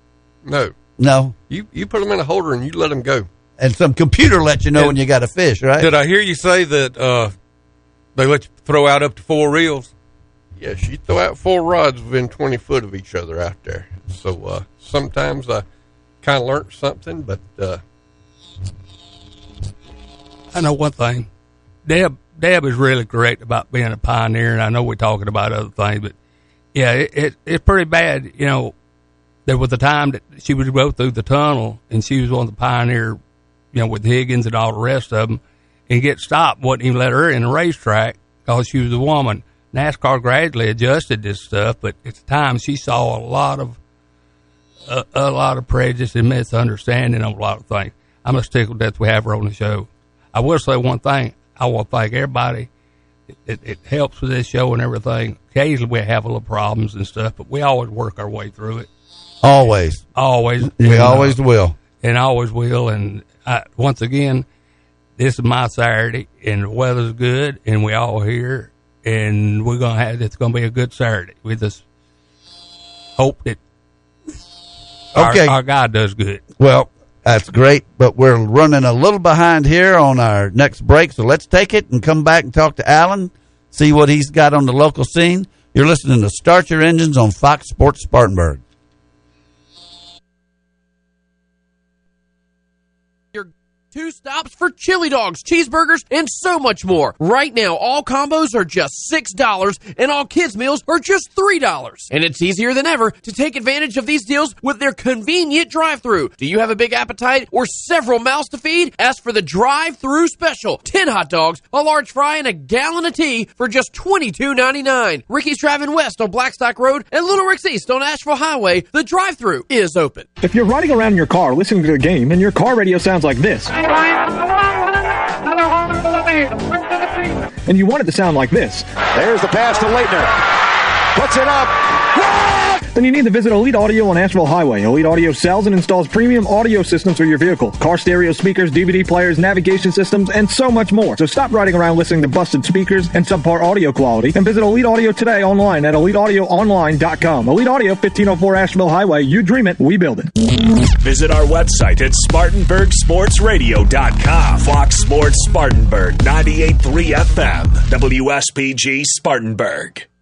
No, no. you you put them in a holder and you let them go. And some computer lets you know when you got a fish, right? Did I hear you say that uh, they let you throw out up to four reels? Yes, you throw out four rods within twenty foot of each other out there. So uh, sometimes I kind of learned something, but uh, I know one thing. Deb Deb is really correct about being a pioneer, and I know we're talking about other things, but yeah, it, it it's pretty bad. You know, there was a time that she would go through the tunnel, and she was one of the pioneer, you know, with Higgins and all the rest of them, and get stopped. Wouldn't even let her in the racetrack because she was a woman. NASCAR gradually adjusted this stuff, but at the time she saw a lot of a, a lot of prejudice and misunderstanding of a lot of things. I'm just tickled that we have her on the show. I will say one thing. I want to thank everybody. It, it, it helps with this show and everything. Occasionally we have a little problems and stuff, but we always work our way through it. Always. Always. We And, uh, always will. And always will. And I, once again, this is my Saturday, and the weather's good, and we all here, and we're gonna have. It's gonna be a good Saturday. We just hope that Okay. our God does good. Well, That's great, but we're running a little behind here on our next break, so let's take it and come back and talk to Alan, see what he's got on the local scene. You're listening to Start Your Engines on Fox Sports Spartanburg. Two stops for chili dogs, cheeseburgers, and so much more. Right now, all combos are just $6 and all kids' meals are just $3. And it's easier than ever to take advantage of these deals with their convenient drive through. Do you have a big appetite or several mouths to feed? Ask for the drive through special 10 hot dogs, a large fry, and a gallon of tea for just $22.99. Ricky's Driving West on Blackstock Road and Little Rick's East on Asheville Highway. The drive through is open. If you're riding around in your car listening to the game and your car radio sounds like this, and you want it to sound like this, There's the pass to Leitner. Puts it up. Then you need to visit Elite Audio on Asheville Highway. Elite Audio sells and installs premium audio systems for your vehicle, car stereo speakers, DVD players, navigation systems, and so much more. So stop riding around listening to busted speakers and subpar audio quality and visit Elite Audio today online at eliteaudioonline.com. Elite Audio, 1504 Asheville Highway. You dream it, we build it. Visit our website at SpartanburgSportsRadio.com. Fox Sports Spartanburg, 98.3 FM, WSPG Spartanburg.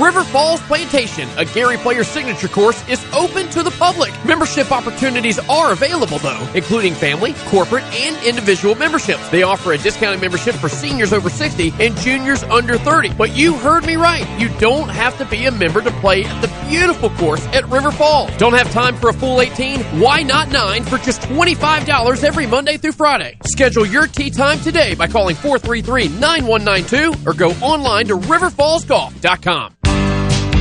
River Falls Plantation, a Gary Player signature course, is open to the public. Membership opportunities are available, though, including family, corporate, and individual memberships. They offer a discounted membership for seniors over 60 and juniors under 30. But you heard me right. You don't have to be a member to play at the beautiful course at River Falls. Don't have time for a full 18? Why not 9 for just $25 every Monday through Friday? Schedule your tea time today by calling 433 9192 or go online to riverfallsgolf.com.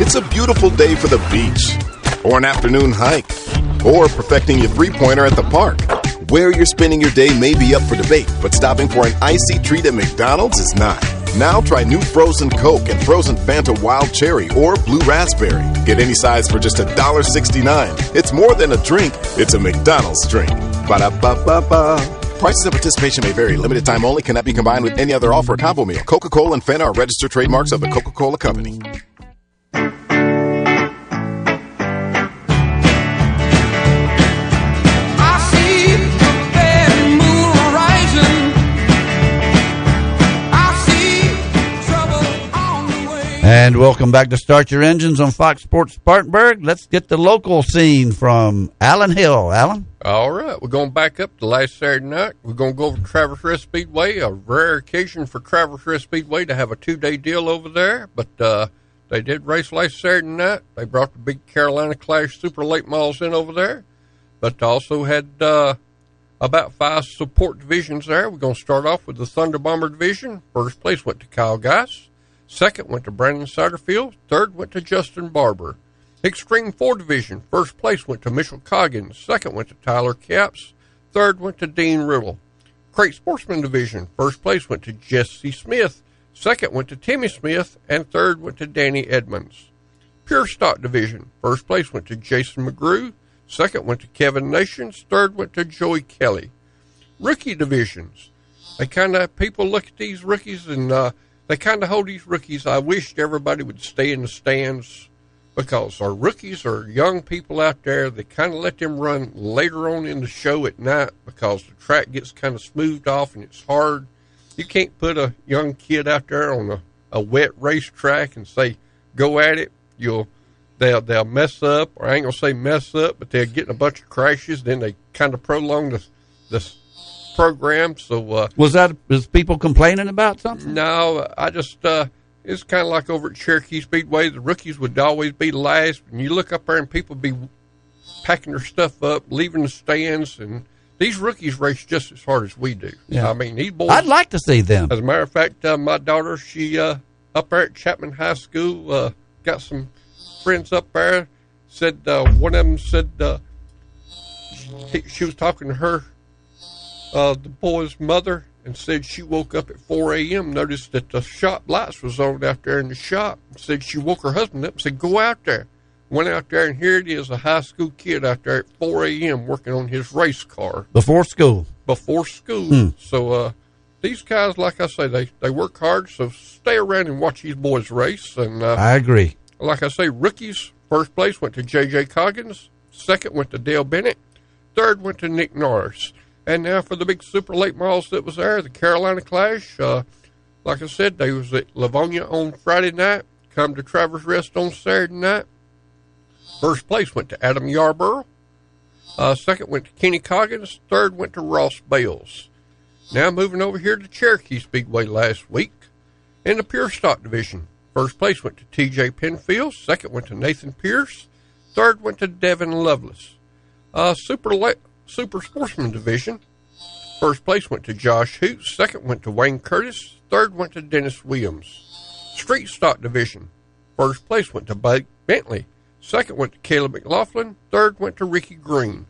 It's a beautiful day for the beach, or an afternoon hike, or perfecting your three pointer at the park. Where you're spending your day may be up for debate, but stopping for an icy treat at McDonald's is not. Now try new frozen Coke and frozen Fanta Wild Cherry or Blue Raspberry. Get any size for just $1.69. It's more than a drink, it's a McDonald's drink. Ba da ba ba ba. Prices and participation may vary. Limited time only cannot be combined with any other offer or combo meal. Coca Cola and Fanta are registered trademarks of the Coca Cola Company. And welcome back to Start Your Engines on Fox Sports Spartanburg. Let's get the local scene from Allen Hill. Alan? All right, we're going back up to last Saturday night. We're going to go over to Travelers Rest Speedway, a rare occasion for Travelers Rest Speedway to have a two day deal over there. But uh, they did race last Saturday night. They brought the big Carolina Clash Super Late Models in over there, but also had uh, about five support divisions there. We're going to start off with the Thunder Bomber division. First place went to Kyle Geis. Second went to Brandon Satterfield. Third went to Justin Barber. Extreme 4 division. First place went to Mitchell Coggins. Second went to Tyler Caps. Third went to Dean Riddle. Crate Sportsman division. First place went to Jesse Smith. Second went to Timmy Smith. And third went to Danny Edmonds. Pure Stock division. First place went to Jason McGrew. Second went to Kevin Nations. Third went to Joey Kelly. Rookie divisions. They kind of people look at these rookies and uh, they kind of hold these rookies. I wished everybody would stay in the stands because our rookies are young people out there. They kind of let them run later on in the show at night because the track gets kind of smoothed off and it's hard. You can't put a young kid out there on a, a wet racetrack and say, go at it. You'll they'll they'll mess up, or I ain't gonna say mess up, but they'll get in a bunch of crashes. Then they kind of prolong the this program. So uh, Was that was people complaining about something? no, I just uh, it's kind of like over at Cherokee Speedway. The rookies would always be last, and you look up there and people be packing their stuff up, leaving the stands, and these rookies race just as hard as we do. Yeah. I mean, these boys. I'd like to see them. As a matter of fact, uh, my daughter, she uh, up there at Chapman High School, uh, got some friends up there. Said uh, one of them said uh, she, she was talking to her, uh, the boy's mother, and said she woke up at 4 a.m. Noticed that the shop lights was on out there in the shop. Said she woke her husband up and said, "Go out there." Went out there, and here it is, a high school kid out there at 4 a.m. working on his race car Before school. before school. Hmm. So uh, these guys, like I say, they, they work hard. So stay around and watch these boys race. And uh, I agree. like I say, rookies first place went to J.J. Coggins. Second went to Dale Bennett. Third went to Nick Norris. And now for the big super late models that was there, the Carolina Clash. Uh, like I said, they was at Livonia on Friday night. Come to Travelers Rest on Saturday night. First place went to Adam Yarborough. Uh, second went to Kenny Coggins. Third went to Ross Bales. Now moving over here to Cherokee Speedway last week in the pure stock division. First place went to T.J. Penfield. Second went to Nathan Pierce. Third went to Devin Lovelace. Uh, super le- super sportsman division. First place went to Josh Hoot. Second went to Wayne Curtis. Third went to Dennis Williams. Street stock division. First place went to Bud Bentley. Second went to Caleb McLaughlin. Third went to Ricky Green.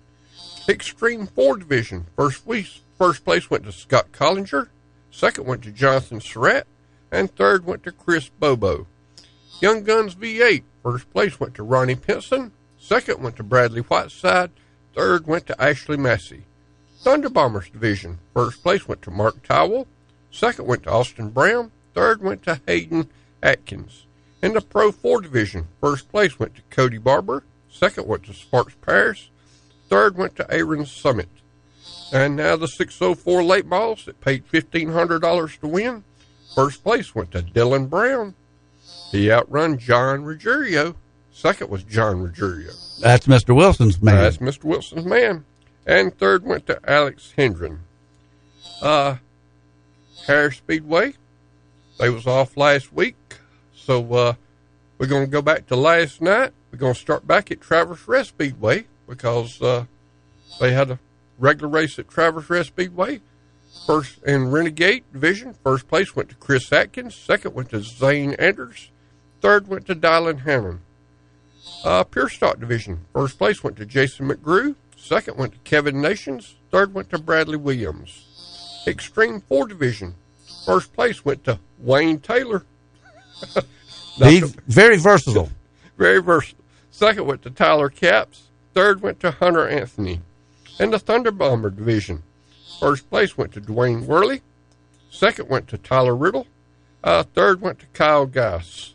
Extreme Four division. First week, first place went to Scott Collinger. Second went to Jonathan Surratt. And third went to Chris Bobo. Young Guns V8. First place went to Ronnie Pinson. Second went to Bradley Whiteside. Third went to Ashley Massey. Thunder Bombers division. First place went to Mark Towell. Second went to Austin Brown. Third went to Hayden Atkins. In the Pro 4 division, first place went to Cody Barber. Second went to Sparks Paris. Third went to Aaron Summit. And now the 604 late balls that paid $1,500 to win. First place went to Dylan Brown. He outrun John Ruggiero. Second was John Ruggiero. That's Mr. Wilson's man. That's Mr. Wilson's man. And third went to Alex Hendren. Uh, Harris Speedway, they was off last week. So uh, we're going to go back to last night. We're going to start back at Travelers Rest Speedway because uh, they had a regular race at Travelers Rest Speedway. First in Renegade Division, first place went to Chris Atkins. Second went to Zane Anders. Third went to Dylan Hammond. Uh, Pure Stock Division, first place went to Jason McGrew. Second went to Kevin Nations. Third went to Bradley Williams. Extreme 4 Division, first place went to Wayne Taylor. <laughs> He's very versatile. <laughs> Very versatile. Second went to Tyler Caps. Third went to Hunter Anthony. And the Thunder Bomber division, first place went to Dwayne Worley. Second went to Tyler Riddle. Uh, third went to Kyle Goss.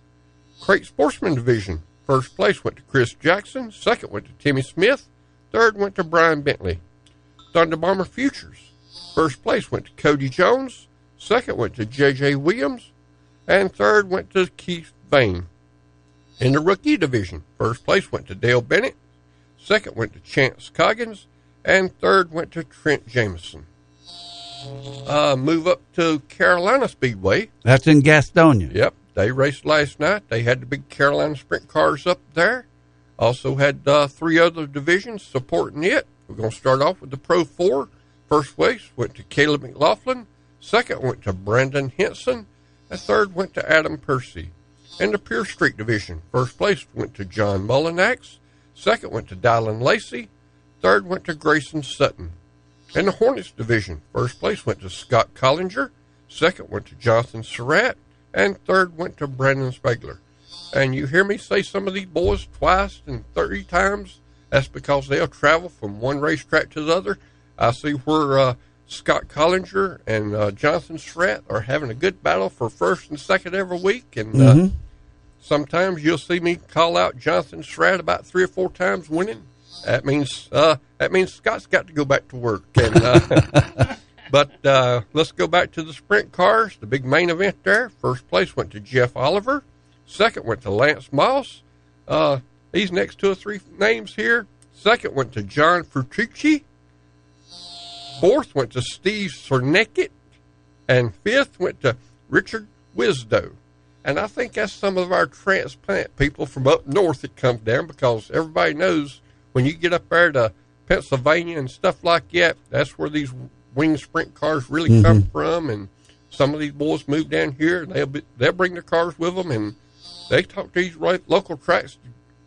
Crate Sportsman division, first place went to Chris Jackson. Second went to Timmy Smith. Third went to Brian Bentley. Thunder Bomber Futures, first place went to Cody Jones. Second went to J.J. Williams. And third went to Keith Vane. In the rookie division, first place went to Dale Bennett, second went to Chance Coggins, and third went to Trent Jameson. Uh, move up to Carolina Speedway. That's in Gastonia. Yep, they raced last night. They had the big Carolina sprint cars up there. Also had uh, three other divisions supporting it. We're going to start off with the Pro 4. First place went to Caleb McLaughlin. Second went to Brandon Henson. And third went to Adam Percy. In the Pure Street division, first place went to John Mullinax. Second went to Dylan Lacey. Third went to Grayson Sutton. In the Hornets division, first place went to Scott Collinger. Second went to Jonathan Surratt. And third went to Brandon Spegler. And you hear me say some of these boys twice and 30 times. That's because they'll travel from one racetrack to the other. I see where uh, Scott Collinger and uh, Jonathan Surratt are having a good battle for first and second every week, and uh, Mhm. sometimes you'll see me call out Jonathan Surratt about three or four times winning. That means uh, that means Scott's got to go back to work. And uh, <laughs> but uh, let's go back to the sprint cars. The big main event there. First place went to Jeff Oliver. Second went to Lance Moss. Uh, these next two or three names here. Second went to John Fertucci. Fourth went to Steve Cerneckit. And fifth went to Richard Wisdo. And I think that's some of our transplant people from up north that come down because everybody knows when you get up there to Pennsylvania and stuff like that, that's where these wing sprint cars really come Mhm. from. And some of these boys move down here and they'll be, they'll bring their cars with them and they talk to these right, local tracks,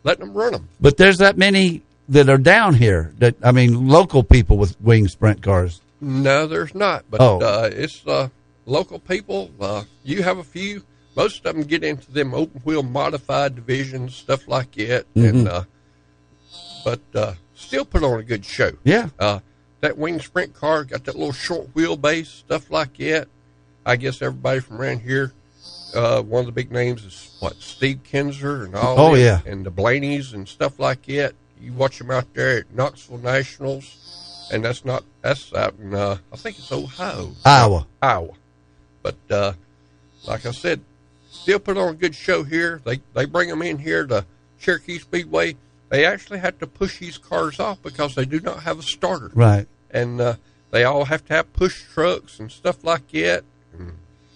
letting them run them. But there's that many that are down here. That I mean, local people with wing sprint cars. No, there's not. But Oh. uh, it's uh, local people. Uh, you have a few. Most of them get into them open wheel modified divisions, stuff like that. And Mhm. uh, but uh, still put on a good show. Yeah. That wing sprint car got that little short wheelbase, stuff like that. I guess everybody from around here. Uh, one of the big names is what Steve Kinser and all. Oh, them, yeah. and the Blaneys and stuff like that. You watch them out there at Knoxville Nationals, and that's not that's out in uh, I think it's Ohio, Iowa. Iowa. But uh, like I said, still put on a good show here. They they bring them in here to Cherokee Speedway. They actually have to push these cars off because they do not have a starter. Right. And uh, they all have to have push trucks and stuff like that.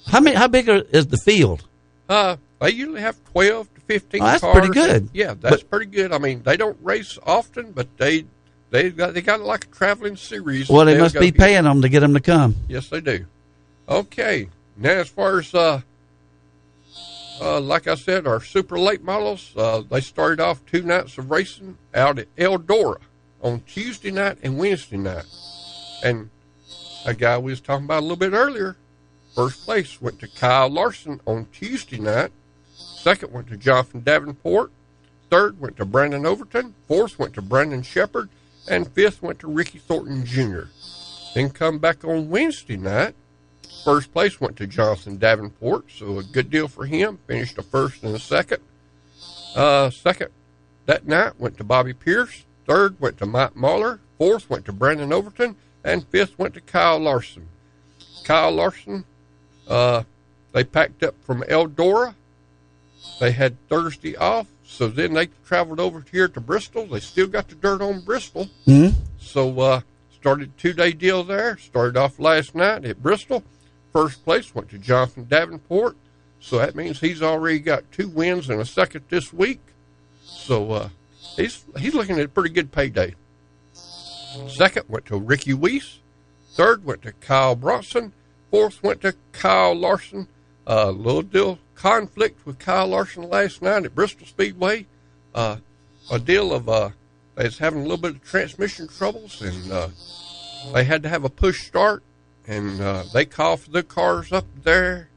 How many? How big are, is the field? Uh, they usually have 12 to 15 Oh, that's cars. pretty good. Yeah, that's But- pretty good. I mean, they don't race often, but they they got they got like a traveling series. Well, they must be paying them to get them to come. Yes, they do. Okay. Now, as far as uh, uh, like I said, our super late models, uh, they started off two nights of racing out at Eldora on Tuesday night and Wednesday night. And a guy we was talking about a little bit earlier, first place went to Kyle Larson on Tuesday night. Second went to Jonathan Davenport. Third went to Brandon Overton. Fourth went to Brandon Sheppard. And fifth went to Ricky Thornton Jr. Then come back on Wednesday night. First place went to Johnson Davenport, so a good deal for him. Finished a first and a second. Uh, second that night went to Bobby Pierce. Third went to Mike Marlar. Fourth went to Brandon Overton. And fifth went to Kyle Larson. Kyle Larson, uh, they packed up from Eldora. They had Thursday off, so then they traveled over here to Bristol. They still got the dirt on Bristol. Hmm? So uh, started a two day deal there. Started off last night at Bristol. First place went to Jonathan Davenport. So that means he's already got two wins and a second this week. So uh, he's he's looking at a pretty good payday. Second went to Ricky Weiss. Third went to Kyle Bronson. Fourth went to Kyle Larson. A uh, little deal conflict with Kyle Larson last night at Bristol Speedway. Uh, a deal of uh, was having a little bit of transmission troubles, and uh, they had to have a push start, and uh, they called for the cars up there,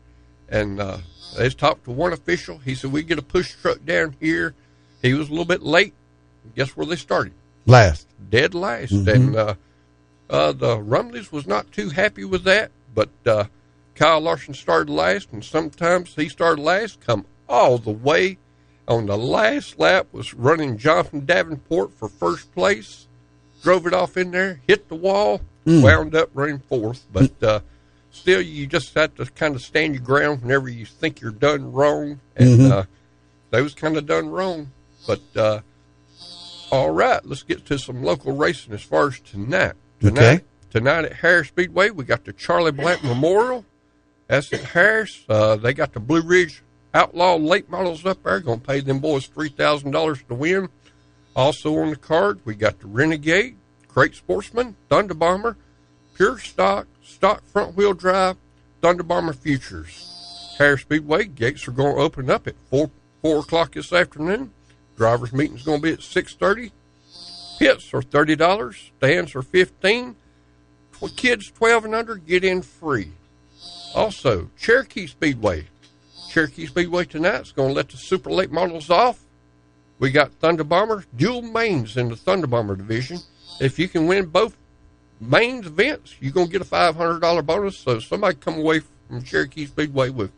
and uh, they talked to one official. He said we get a push truck down here. He was a little bit late. Guess where they started? Last. dead last. Mhm. And uh, uh, the Rumleys was not too happy with that, but uh, Kyle Larson started last, and sometimes he started last, come all the way on the last lap, was running Jonathan Davenport for first place, drove it off in there, hit the wall, Mm. wound up running fourth, but uh, still, you just have to kind of stand your ground whenever you think you're done wrong, and Mhm. uh, they was kind of done wrong, but. Uh, all right, let's get to some local racing as far as tonight. Tonight, Okay. tonight at Harris Speedway, we got the Charlie Black Memorial. That's at Harris. Uh, they got the Blue Ridge Outlaw late models up there. Going to pay them boys three thousand dollars to win. Also on the card, we got the Renegade, Crate Sportsman, Thunder Bomber, Pure Stock, Stock Front Wheel Drive, Thunder Bomber Futures. Harris Speedway gates are going to open up at four four o'clock this afternoon. Drivers meeting's going to be at six thirty. Pits are thirty dollars. Stands are fifteen. Tw- kids twelve and under get in free. Also, Cherokee Speedway. Cherokee Speedway tonight's going to let the super late models off. We got Thunder Bomber, dual mains in the Thunder Bomber division. If you can win both mains events, you're going to get a $500 bonus. So somebody come away from Cherokee Speedway with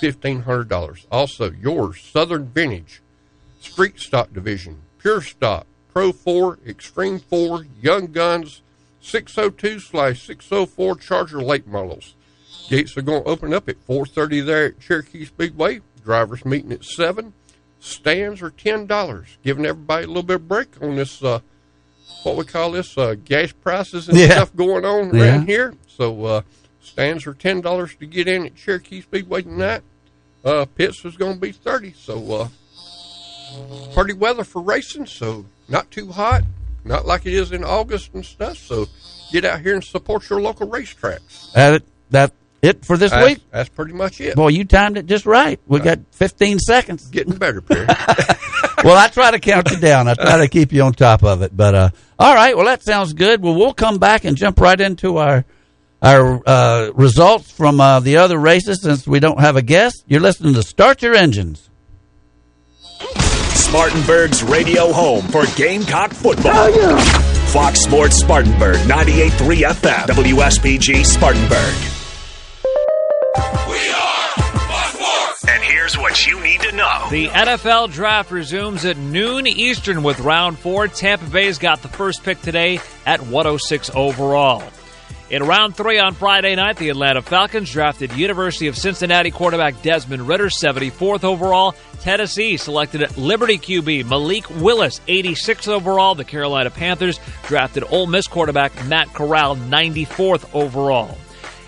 $1,500. Also, yours, Southern Vintage, Street Stock Division, Pure Stock, Pro 4, Extreme 4, Young Guns, 602 slash 604 Charger late models. Gates are going to open up at 4.30 there at Cherokee Speedway. Drivers meeting at 7. Stands are $10, giving everybody a little bit of break on this, uh, what we call this, uh, gas prices and Yeah. stuff going on Yeah. around here. So uh, stands are $10 to get in at Cherokee Speedway tonight. Uh, pits is going to be 30 So uh, pretty weather for racing, so not too hot, not like it is in August and stuff. So get out here and support your local racetracks. That it, that it for this That's- week. That's pretty much it. Boy, you timed it just right. We got 15 seconds. Getting better, Perry. <laughs> well, I try to count you down. I try to keep you on top of it. But uh, all right, well that sounds good. Well, we'll come back and jump right into our our uh, results from uh, the other races since we don't have a guest. You're listening to Start Your Engines. Spartanburg's radio home for Gamecock football. Fox Sports Spartanburg, 98.3 FM, WSPG Spartanburg. And here's what you need to know. The NFL draft resumes at noon Eastern with round four. Tampa Bay's got the first pick today at 106 overall. In round three on Friday night, the Atlanta Falcons drafted University of Cincinnati quarterback Desmond Ridder, 74th overall. Tennessee selected Liberty QB Malik Willis, 86th overall. The Carolina Panthers drafted Ole Miss quarterback Matt Corral, 94th overall.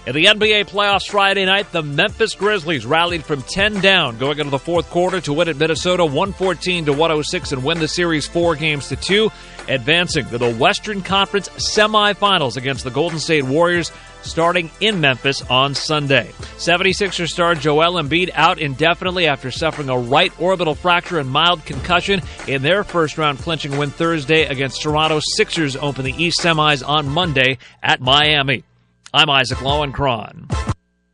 In the NBA playoffs Friday night, the Memphis Grizzlies rallied from 10 down going into the fourth quarter to win at Minnesota 114 to 106 and win the series 4 games to 2, advancing to the Western Conference semifinals against the Golden State Warriors starting in Memphis on Sunday. 76er star Joel Embiid out indefinitely after suffering a right orbital fracture and mild concussion in their first round clinching win Thursday against Toronto Sixers open the East semis on Monday at Miami. I'm Isaac Lowenkron.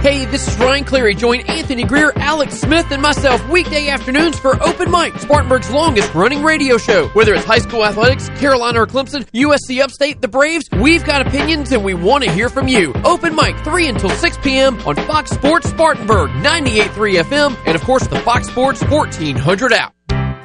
Hey, this is Ryan Cleary. Join Anthony Greer, Alex Smith, and myself weekday afternoons for Open Mic, Spartanburg's longest running radio show. Whether it's high school athletics, Carolina or Clemson, USC Upstate, the Braves, we've got opinions and we want to hear from you. Open Mic, 3 until 6 p.m. on Fox Sports Spartanburg, 98.3 FM, and of course the Fox Sports 1400 app.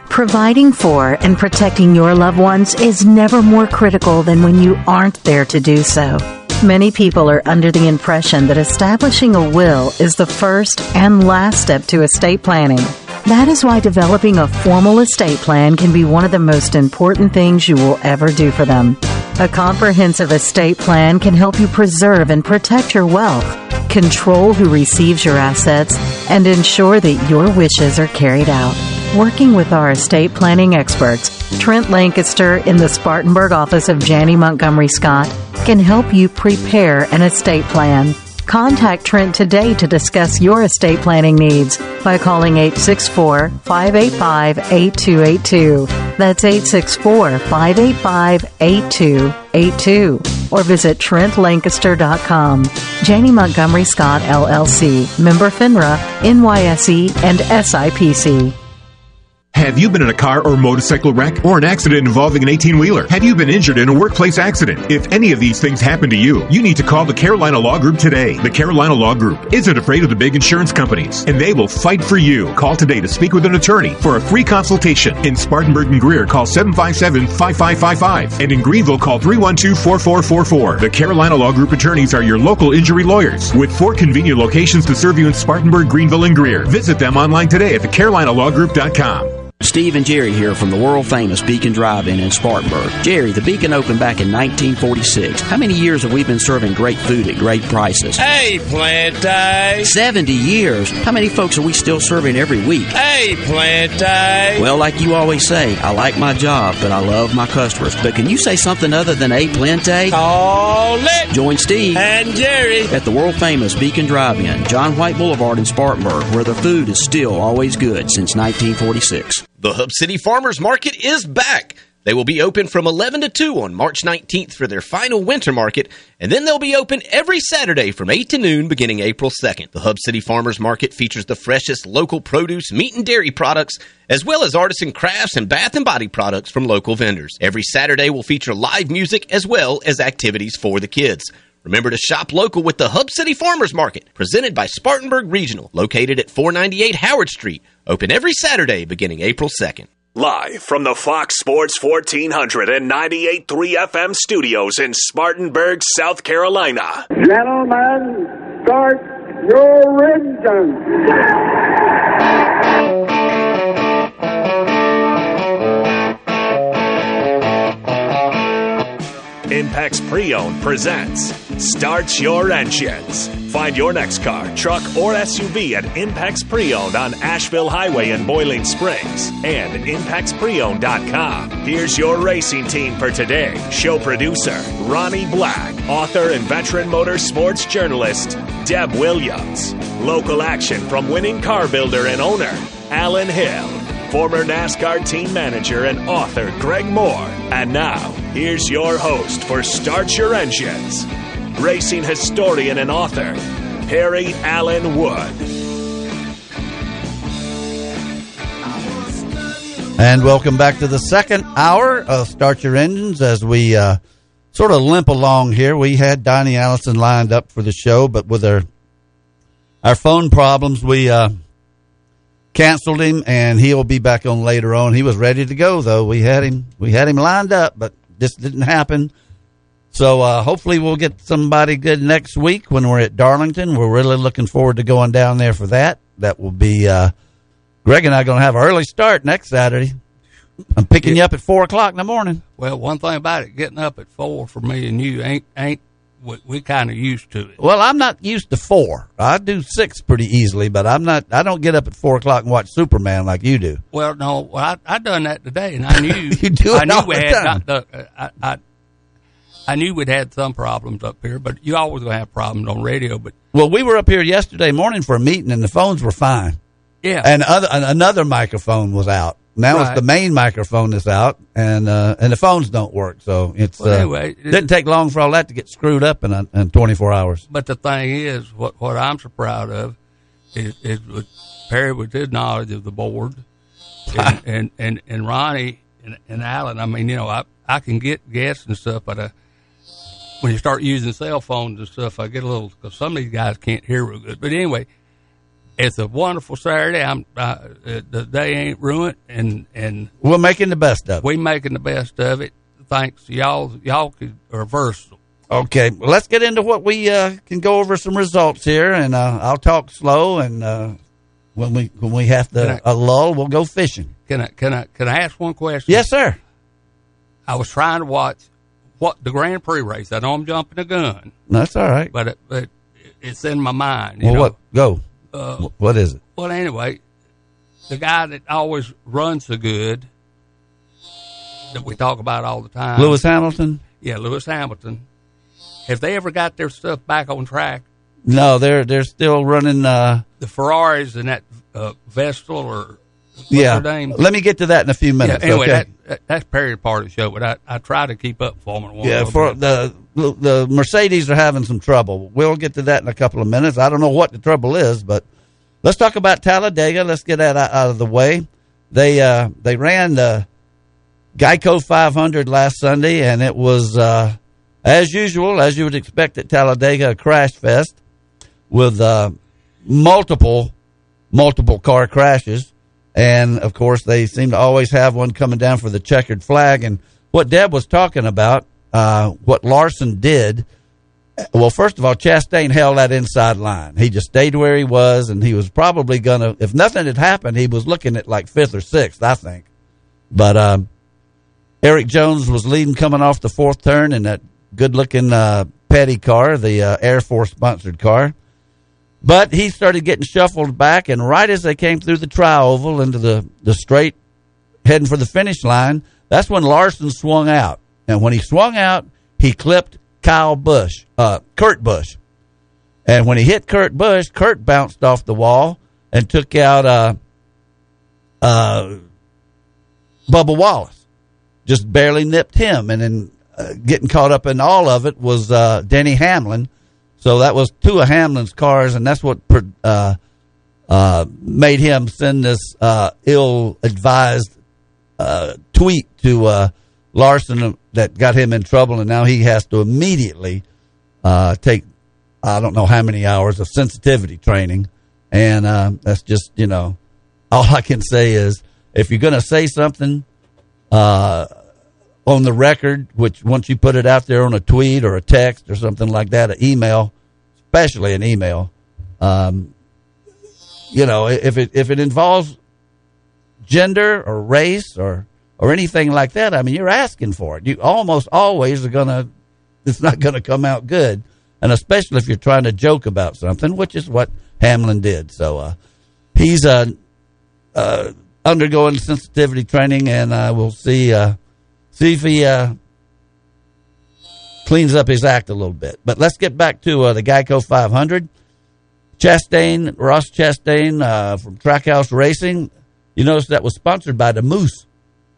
Providing for and protecting your loved ones is never more critical than when you aren't there to do so. Many people are under the impression that establishing a will is the first and last step to estate planning. That is why developing a formal estate plan can be one of the most important things you will ever do for them. A comprehensive estate plan can help you preserve and protect your wealth, control who receives your assets, and ensure that your wishes are carried out. Working with our estate planning experts, Trent Lancaster in the Spartanburg office of Janney Montgomery Scott can help you prepare an estate plan. Contact Trent today to discuss your estate planning needs by calling 864 585 8282. That's 864 585 8282. Or visit TrentLancaster.com. Janney Montgomery Scott LLC, member FINRA, NYSE, and SIPC. Have you been in a car or motorcycle wreck or an accident involving an 18 wheeler? Have you been injured in a workplace accident? If any of these things happen to you, you need to call the Carolina Law Group today. The Carolina Law Group isn't afraid of the big insurance companies, and they will fight for you. Call today to speak with an attorney for a free consultation. In Spartanburg and Greer, call 757 5555. And in Greenville, call 312 4444. The Carolina Law Group attorneys are your local injury lawyers with four convenient locations to serve you in Spartanburg, Greenville, and Greer. Visit them online today at thecarolinalawgroup.com. Steve and Jerry here from the world famous Beacon Drive-In in Spartanburg. Jerry, the Beacon opened back in 1946. How many years have we been serving great food at great prices? Hey, Plante. 70 years. How many folks are we still serving every week? Hey, Plante. Well, like you always say, I like my job, but I love my customers. But can you say something other than a Plente? Call it. Join Steve And Jerry. at the world famous Beacon Drive-In, John White Boulevard in Spartanburg, where the food is still always good since 1946. The Hub City Farmers Market is back. They will be open from 11 to 2 on March 19th for their final winter market, and then they'll be open every Saturday from 8 to noon beginning April 2nd. The Hub City Farmers Market features the freshest local produce, meat and dairy products, as well as artisan crafts and bath and body products from local vendors. Every Saturday will feature live music as well as activities for the kids. Remember to shop local with the Hub City Farmers Market, presented by Spartanburg Regional, located at 498 Howard Street. Open every Saturday beginning April 2nd. Live from the Fox Sports 1400 and 98.3 FM studios in Spartanburg, South Carolina. Gentlemen, start your engines. Impex Pre-Owned presents Start Your Engines. Find your next car, truck, or SUV at Impex Pre-Owned on Asheville Highway in Boiling Springs and ImpexPreowned.com. Here's your racing team for today. Show producer Ronnie Black, author and veteran motorsports journalist Deb Williams. Local action from winning car builder and owner Alan Hill former NASCAR team manager and author Greg Moore. And now, here's your host for Start Your Engines, racing historian and author, Harry Allen Wood. And welcome back to the second hour of Start Your Engines as we uh, sort of limp along here. We had Donnie Allison lined up for the show, but with our our phone problems, we uh, canceled him, and he'll be back on later on. He was ready to go though. We had him we had him lined up, but this didn't happen. So uh, hopefully we'll get somebody good next week when we're at Darlington. We're really looking forward to going down there for that. That will be uh, Greg and I going to have an early start next Saturday. I'm picking you up at four o'clock in the morning. Well, one thing about it, getting up at four for me and you ain't ain't we, we kind of used to it. Well, I'm not used to four. I do six pretty easily, but I'm not. I don't get up at four o'clock and watch Superman like you do. Well, no, well, I I done that today, and I knew <laughs> You do I it knew we had not the, uh, I, I I knew we'd had some problems up here, but you always gonna have problems on radio. But Well, we were up here yesterday morning for a meeting, and the phones were fine. yeah, And other and another microphone was out. Now it's the main microphone that's out, and uh, and the phones don't work. So it's Well, uh, anyway, it- didn't take long for all that to get screwed up in, a, in 24 hours. But the thing is, what what I'm so proud of is, is with Perry with his knowledge of the board, and <laughs> and, and, and Ronnie and, and Alan. I mean, you know, I I can get guests and stuff, but uh, when you start using cell phones and stuff, I get a little because some of these guys can't hear real good. But anyway, it's a wonderful Saturday. I'm the day ain't ruined, and and We're making the best of it. We're making the best of it. Thanks, y'all. Y'all could are versatile. Okay, well, let's get into what we uh, can go over some results here, and uh, I'll talk slow. And uh, when we when we have to I- a lull, we'll go fishing. Can I can I can I ask one question? Yes, sir. I was trying to watch what the Grand Prix race. I know I'm jumping the gun, That's all right. but it, but it's in my mind. You Well, know? what? Go. Uh, what is it? Well, anyway, the guy that always runs so good that we talk about all the time, Lewis Hamilton? Yeah, Lewis Hamilton. Have they ever got their stuff back on track? No, they're they're still running. Uh, The Ferraris and that uh, Vestal or yeah. Let me get to that in a few minutes. Yeah, anyway, okay. that, that, that's Perry part of the show, but I, I try to keep up for them. yeah, for the the Mercedes are having some trouble. We'll get to that in a couple of minutes. I don't know what the trouble is, but let's talk about Talladega. Let's get that out, out of the way. They uh, they ran the Geico 500 last Sunday, and it was uh, as usual, as you would expect at Talladega, a crash fest with uh, multiple multiple car crashes. And of course, they seem to always have one coming down for the checkered flag. And what Deb was talking about, uh, what Larson did Well, first of all, Chastain held that inside line. He just stayed where he was, and he was probably gonna. If nothing had happened, he was looking at like fifth or sixth, I think. But um, Erik Jones was leading coming off the fourth turn in that good-looking uh, Petty car, the uh, Air Force sponsored car. But he started getting shuffled back, and right as they came through the tri oval into the the straight, heading for the finish line, that's when Larson swung out. And when he swung out, he clipped Kyle Busch, uh, Kurt Busch. And when he hit Kurt Busch, Kurt bounced off the wall and took out uh, uh, Bubba Wallace. Just barely nipped him. And then uh, getting caught up in all of it was uh, Denny Hamlin. So that was two of Hamlin's cars, and that's what uh, uh, made him send this uh, ill-advised uh, tweet to uh, Larson that got him in trouble, and now he has to immediately uh, take I don't know how many hours of sensitivity training, and that's just you know all I can say is if you're going to say something on the record, which once you put it out there on a tweet or a text or something like that, an email, especially an email, um, you know if it if it involves gender or race or or anything like that, I mean, you're asking for it. You almost always are gonna. <laughs> It's not to come out good, and especially if you're trying to joke about something, which is what Hamlin did. So uh, he's uh, uh, undergoing sensitivity training, and uh, we'll see uh, see if he uh, cleans up his act a little bit. But let's get back to uh, the Geico 500. Chastain, Ross Chastain uh, from Trackhouse Racing. You notice that was sponsored by the Moose,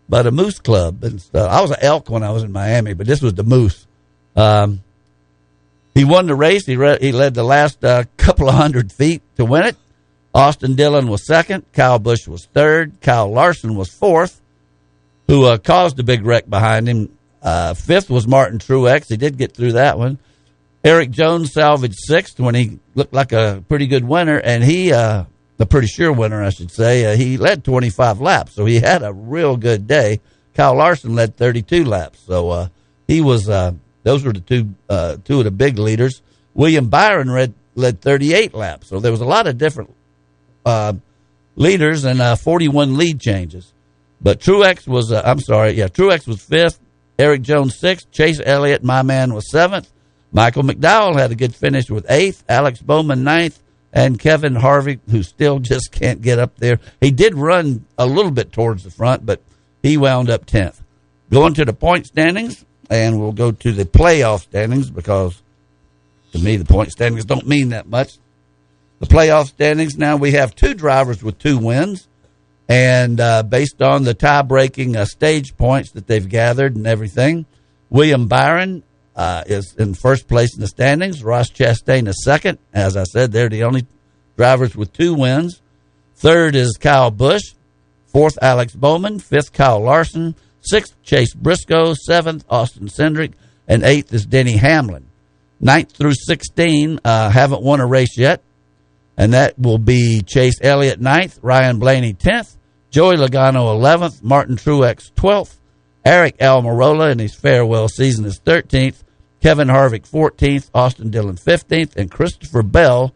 by the Moose Club. And stuff. I was an elk when I was in Miami, but this was the Moose. Um, he won the race. He, re- he led the last uh, couple of hundred feet to win it. Austin Dillon was second. Kyle Busch was third. Kyle Larson was fourth, who uh, caused a big wreck behind him. Uh, fifth was Martin Truex. He did get through that one. Erik Jones salvaged sixth when he looked like a pretty good winner, and he, uh, a pretty sure winner, I should say, uh, he led 25 laps, so he had a real good day. Kyle Larson led 32 laps, so uh, he was. Uh, those were the two uh, two of the big leaders. William Byron led led 38 laps, so there was a lot of different uh, leaders and uh, 41 lead changes. But Truex was, uh, I'm sorry, yeah, Truex was fifth. Erik Jones sixth. Chase Elliott, my man, was seventh. Michael McDowell had a good finish with eighth. Alex Bowman ninth. And Kevin Harvick, who still just can't get up there. He did run a little bit towards the front, but he wound up 10th. Going to the point standings, and we'll go to the playoff standings because to me, the point standings don't mean that much. The playoff standings now, we have two drivers with two wins. And uh, based on the tie breaking uh, stage points that they've gathered and everything, William Byron uh, is in first place in the standings. Ross Chastain is second. As I said, they're the only drivers with two wins. Third is Kyle Busch. Fourth, Alex Bowman. Fifth, Kyle Larson. Sixth, Chase Briscoe. Seventh, Austin Cindric. And eighth is Denny Hamlin. Ninth through 16 uh, haven't won a race yet. And that will be Chase Elliott ninth, Ryan Blaney 10th, Joey Logano 11th, Martin Truex 12th, Aric Almirola in his farewell season is 13th, Kevin Harvick 14th, Austin Dillon 15th, and Christopher Bell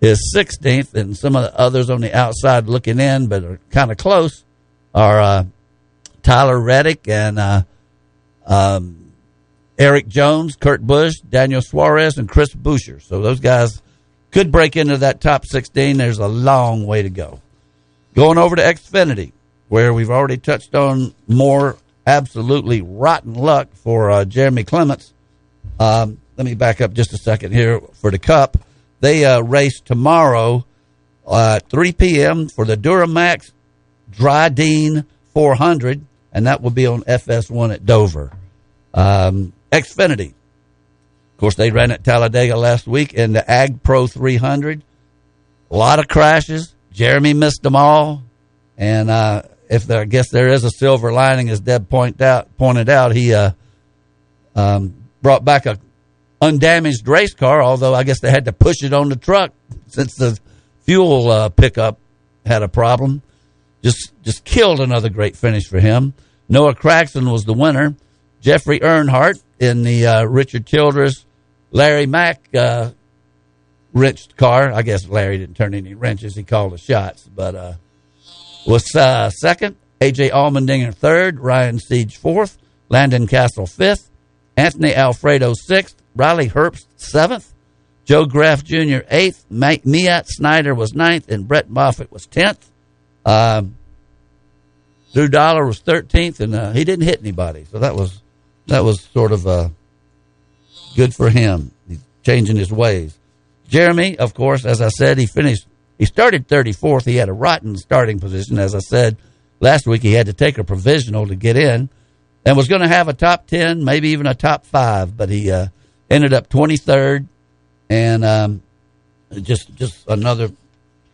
is 16th. And some of the others on the outside looking in, but are kind of close, are uh, Tyler Reddick and uh, um, Erik Jones, Kurt Busch, Daniel Suarez, and Chris Buescher. So those guys could break into that top 16. There's a long way to go. Going over to Xfinity, where we've already touched on more absolutely rotten luck for uh, Jeremy Clements. Um, let me back up just a second here for the Cup. They uh, race tomorrow uh, at 3 p.m. for the Duramax Drydene 400, and that will be on FS1 at Dover. Um, Xfinity, of course, they ran at Talladega last week in the Ag Pro 300. A lot of crashes. Jeremy missed them all, and uh, if there, I guess there is a silver lining, as Deb point out, pointed out, he uh, um, brought back a undamaged race car. Although I guess they had to push it on the truck since the fuel uh, pickup had a problem. Just just killed another great finish for him. Noah Gragson was the winner. Jeffrey Earnhardt in the uh, Richard Childress Larry Mack uh, wrenched car. I guess Larry didn't turn any wrenches. He called the shots, but uh, was uh, second. AJ Allmendinger third. Ryan Sieg fourth. Landon Cassill fifth. Anthony Alfredo sixth. Riley Herbst seventh. Joe Graf Jr. eighth. Mike Myatt Snider was ninth, and Brett Moffitt was tenth. Um, Drew Dollar was thirteenth, and uh, he didn't hit anybody, so that was that was sort of uh, good for him. He's changing his ways. Jeremy, of course, as I said, he finished. He started 34th. He had a rotten starting position, as I said last week. He had to take a provisional to get in, and was going to have a top 10, maybe even a top five, but he uh, ended up 23rd, and um, just just another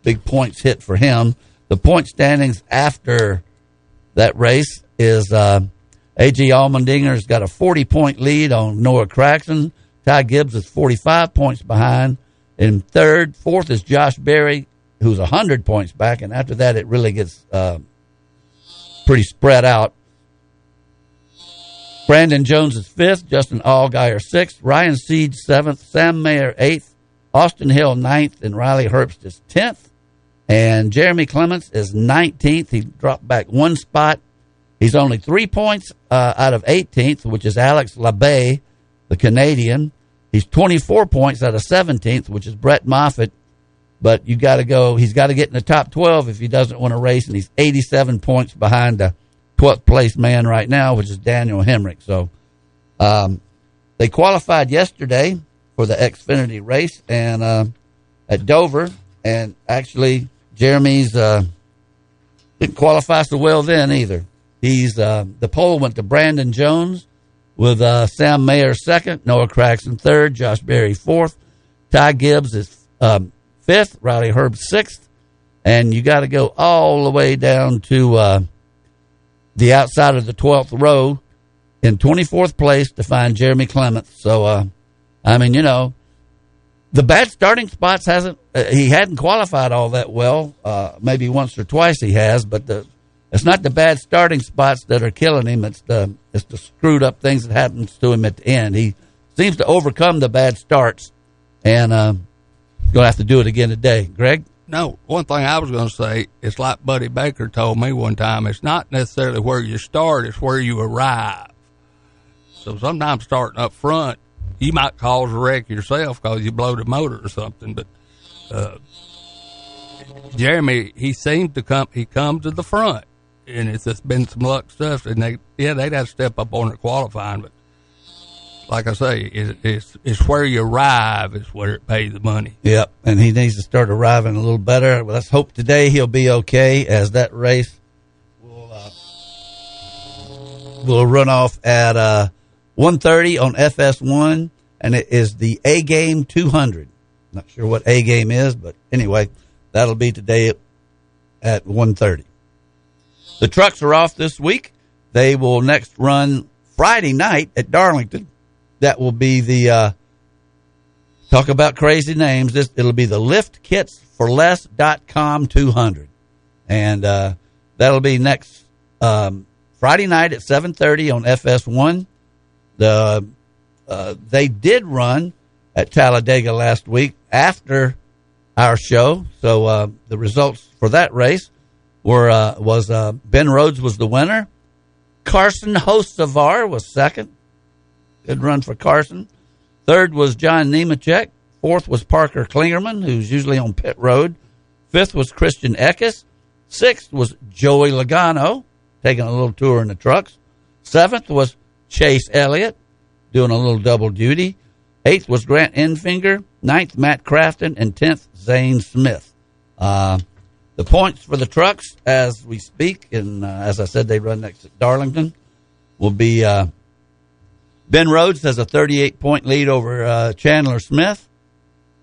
big points hit for him. The point standings after that race is uh, A.J. Allmendinger's got a 40 point lead on Noah Gragson. Ty Gibbs is 45 points behind. In third, fourth is Josh Berry, who's 100 points back. And after that, it really gets uh, pretty spread out. Brandon Jones is fifth. Justin Allgaier sixth. Ryan Sieg seventh. Sam Mayer eighth. Austin Hill ninth. And Riley Herbst is tenth. And Jeremy Clements is 19th. He dropped back one spot. He's only three points uh, out of 18th, which is Alex Labbé, the Canadian. He's 24 points out of 17th, which is Brett Moffitt. But you got to go. He's got to get in the top 12 if he doesn't want to race, and he's 87 points behind the 12th place man right now, which is Daniel Hemric. So um, they qualified yesterday for the Xfinity race and uh, at Dover, and actually Jeremy's uh, didn't qualify so well then either. He's uh, the pole went to Brandon Jones with uh, Sam Mayer second, Noah Gragson third, Josh Berry fourth, Ty Gibbs is um, fifth, Riley Herb sixth, and you got to go all the way down to uh, the outside of the twelfth row in twenty fourth place to find Jeremy Clements. So, uh, I mean, you know, the bad starting spots hasn't uh, he hadn't qualified all that well. Uh, maybe once or twice he has, but the it's not the bad starting spots that are killing him. It's the it's the screwed up things that happens to him at the end. He seems to overcome the bad starts, and uh, gonna have to do it again today. Greg. No, one thing I was to say, it's like Buddy Baker told me one time. It's not necessarily where you start; it's where you arrive. So sometimes starting up front, you might cause a wreck yourself because you blow the motor or something. But uh, Jeremy, he seemed to come. He come to the front, and it's just been some luck stuff. And they, yeah, they'd have to step up on it qualifying. But like I say, it, it's it's where you arrive is where it pays the money. Yep, and he needs to start arriving a little better. Well, let's hope today he'll be okay as that race will uh, will run off at uh, 1.30 on FS1, and it is the A Game 200. Not sure what A Game is, but anyway, that'll be today at 1.30. The trucks are off this week. They will next run Friday night at Darlington. That will be the uh, talk about crazy names. This it'll be the Lift Kits for Less.com 200, and uh, that'll be next um, Friday night at 7:30 on FS1. The uh, they did run at Talladega last week after our show, so uh, the results for that race were uh, was uh, Ben Rhodes was the winner. Carson Hocevar was second. Good run for Carson. Third was John Nemechek. Fourth was Parker Kligerman, who's usually on pit road. Fifth was Christian Eckes. Sixth was Joey Logano, taking a little tour in the trucks. Seventh was Chase Elliott, doing a little double duty. Eighth was Grant Enfinger. Ninth, Matt Crafton. And tenth, Zane Smith. Uh, the points for the trucks as we speak, and uh, as I said, they run next at Darlington, will be uh, Ben Rhodes has a 38 point lead over uh, Chandler Smith.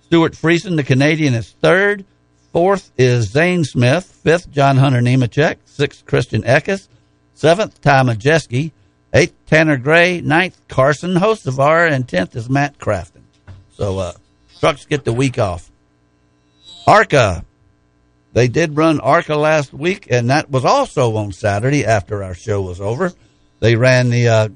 Stewart Friesen, the Canadian, is third. Fourth is Zane Smith. Fifth, John Hunter Nemechek. Sixth, Christian Eckes. Seventh, Ty Majeski. Eighth, Tanner Gray. Ninth, Carson Hocevar. And tenth is Matt Crafton. So uh, trucks get the week off. ARCA. They did run ARCA last week, and that was also on Saturday after our show was over. They ran the uh,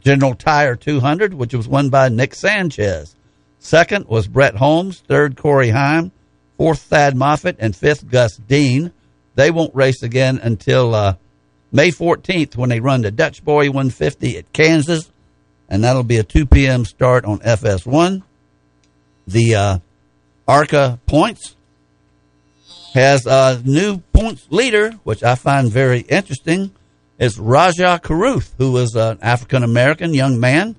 General Tire 200, which was won by Nick Sanchez. Second was Brett Holmes. Third, Corey Heim. Fourth, Thad Moffitt. And fifth, Gus Dean. They won't race again until uh, May 14th when they run the Dutch Boy 150 at Kansas. And that'll be a 2 p.m. start on FS1. The uh, ARCA points has a new points leader, which I find very interesting. It's Rajah Caruth, who was an African American young man.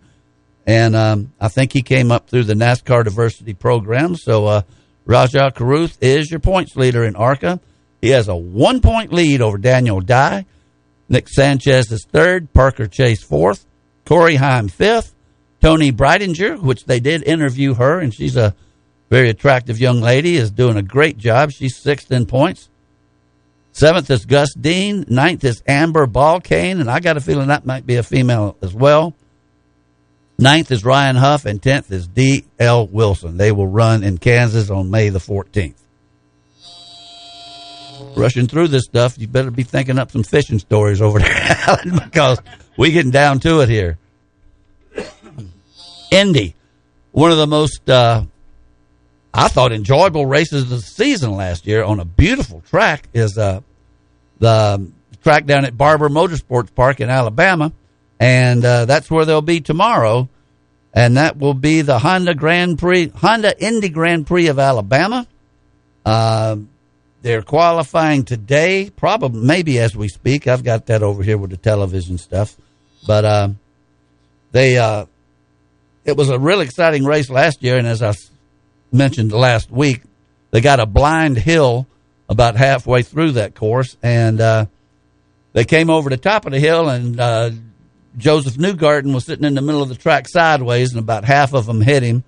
And um, I think he came up through the NASCAR diversity program. So uh, Rajah Caruth is your points leader in ARCA. He has a one point lead over Daniel Dye. Nick Sanchez is third. Parker Chase fourth. Corey Heim fifth. Toni Breidinger, which they did interview her, and she's a very attractive young lady, is doing a great job. She's sixth in points. Seventh is Gus Dean. Ninth is Amber Balcaen, and I got a feeling that might be a female as well. Ninth is Ryan Huff, and tenth is D.L. Wilson. They will run in Kansas on May the 14th. Rushing through this stuff, you better be thinking up some fishing stories over there, <laughs> Alan, because we getting down to it here. Indy, one of the most, uh, I thought, enjoyable races of the season last year on a beautiful track is uh, the track down at Barber Motorsports Park in Alabama, and uh, that's where they'll be tomorrow, and that will be the Honda Grand Prix, Honda Indy Grand Prix of Alabama. Uh, they're qualifying today, probably maybe as we speak. I've got that over here with the television stuff, but uh, they uh, it was a really exciting race last year, and as I mentioned last week, they got a blind hill about halfway through that course, and uh, they came over the top of the hill, and uh, Josef Newgarden was sitting in the middle of the track sideways, and about half of them hit him,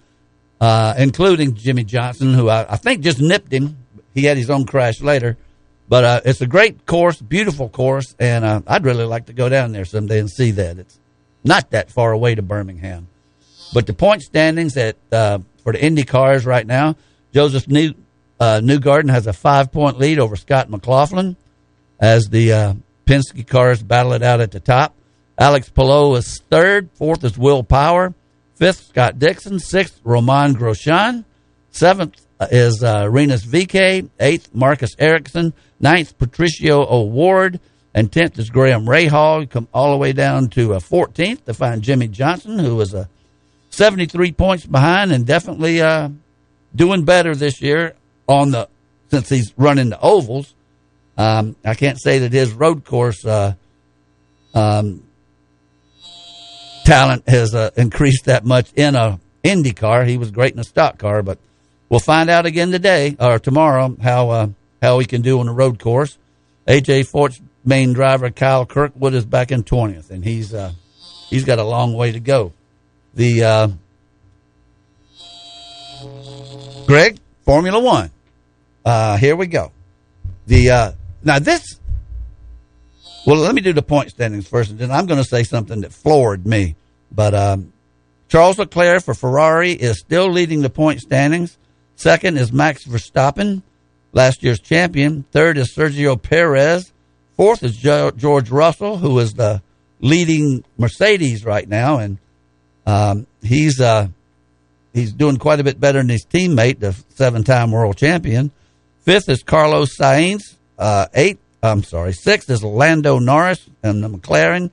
uh, including Jimmie Johnson, who I, I think just nipped him. He had his own crash later. But uh, it's a great course, beautiful course, and uh, I'd really like to go down there someday and see that. It's not that far away to Birmingham. But the point standings at uh, for the Indy cars right now, Josef New uh, Newgarden has a five point lead over Scott McLaughlin as the uh, Penske cars battle it out at the top. Alex Palou is third. Fourth is Will Power. Fifth, Scott Dixon. Sixth, Romain Grosjean. Seventh is uh, Rinus VeeKay. Eighth, Marcus Ericsson. Ninth, Patricio O'Ward. And tenth is Graham Rahal. Come all the way down to uh, 14th to find Jimmie Johnson, who was a 73 points behind and definitely uh, doing better this year on the since he's running the ovals. Um, I can't say that his road course uh, um, talent has uh, increased that much in a Indy car. He was great in a stock car, but we'll find out again today or tomorrow how uh, how he can do on the road course. AJ Foyt's main driver Kyle Kirkwood is back in twentieth, and he's uh, he's got a long way to go. The uh, Greg Formula One. Uh, here we go. The uh, now this. Well, let me do the point standings first, and then I'm going to say something that floored me. But um, Charles Leclerc for Ferrari is still leading the point standings. Second is Max Verstappen, last year's champion. Third is Sergio Perez. Fourth is George Russell, who is the leading Mercedes right now, and um, he's uh, he's doing quite a bit better than his teammate, the seven-time world champion. Fifth is Carlos Sainz. Uh, eighth, I'm sorry, sixth is Lando Norris and the McLaren.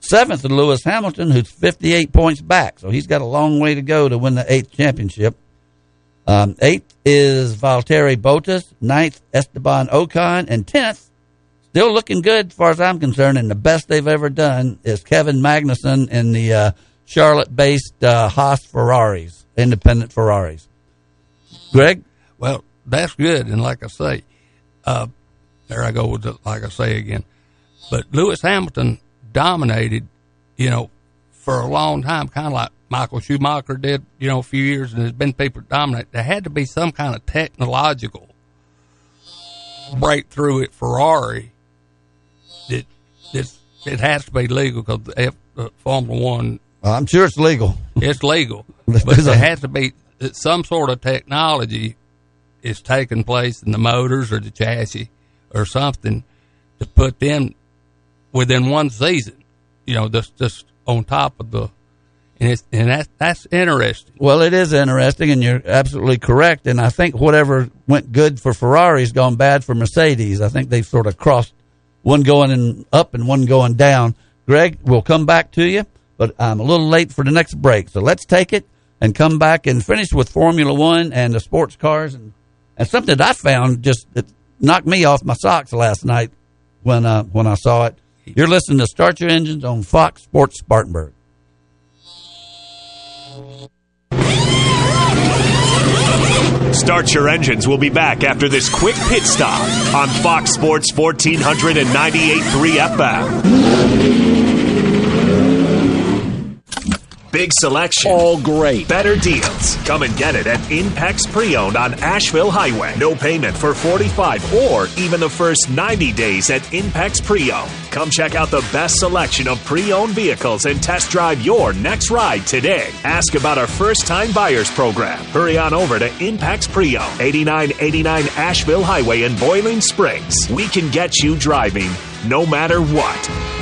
Seventh is Lewis Hamilton, who's 58 points back, so he's got a long way to go to win the eighth championship. Um, eighth is Valtteri Bottas. Ninth, Esteban Ocon, and tenth, still looking good as far as I'm concerned, and the best they've ever done is Kevin Magnussen in the uh, Charlotte-based uh, Haas Ferraris, independent Ferraris. Greg, well, that's good, and like I say, uh, there I go with it, like I say again. But Lewis Hamilton dominated, you know, for a long time, kind of like Michael Schumacher did, you know, a few years, and there's been people dominate. There had to be some kind of technological breakthrough at Ferrari that it has to be legal because F, uh, Formula One. I'm sure it's legal. It's legal, <laughs> but there has to be some sort of technology is taking place in the motors or the chassis or something to put them within one season. You know, just just on top of the and it's and that that's interesting. Well, it is interesting, and you're absolutely correct. And I think whatever went good for Ferrari's gone bad for Mercedes. I think they've sort of crossed one going in up and one going down. Greg, we'll come back to you, but I'm a little late for the next break. So let's take it and come back and finish with Formula One and the sports cars and, and something that I found just knocked me off my socks last night when uh, when I saw it. You're listening to Start Your Engines on Fox Sports Spartanburg. Start Your Engines will be back after this quick pit stop on Fox Sports 1498.3 FM. Big selection. All great. Better deals. Come and get it at Impex Pre-Owned on Asheville Highway. No payment for 45 or even the first 90 days at Impex Pre-Owned. Come check out the best selection of pre-owned vehicles and test drive your next ride today. Ask about our first-time buyers program. Hurry on over to Impex Pre-Owned, 8989 Asheville Highway in Boiling Springs. We can get you driving no matter what.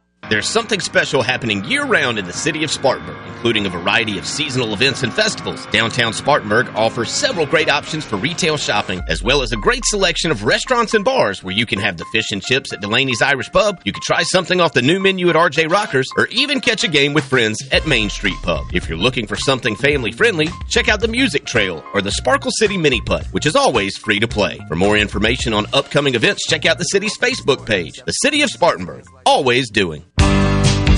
There's something special happening year round in the city of Spartanburg, including a variety of seasonal events and festivals. Downtown Spartanburg offers several great options for retail shopping, as well as a great selection of restaurants and bars where you can have the fish and chips at Delaney's Irish Pub, you can try something off the new menu at RJ Rockers, or even catch a game with friends at Main Street Pub. If you're looking for something family friendly, check out the Music Trail or the Sparkle City Mini Putt, which is always free to play. For more information on upcoming events, check out the city's Facebook page. The City of Spartanburg, always doing.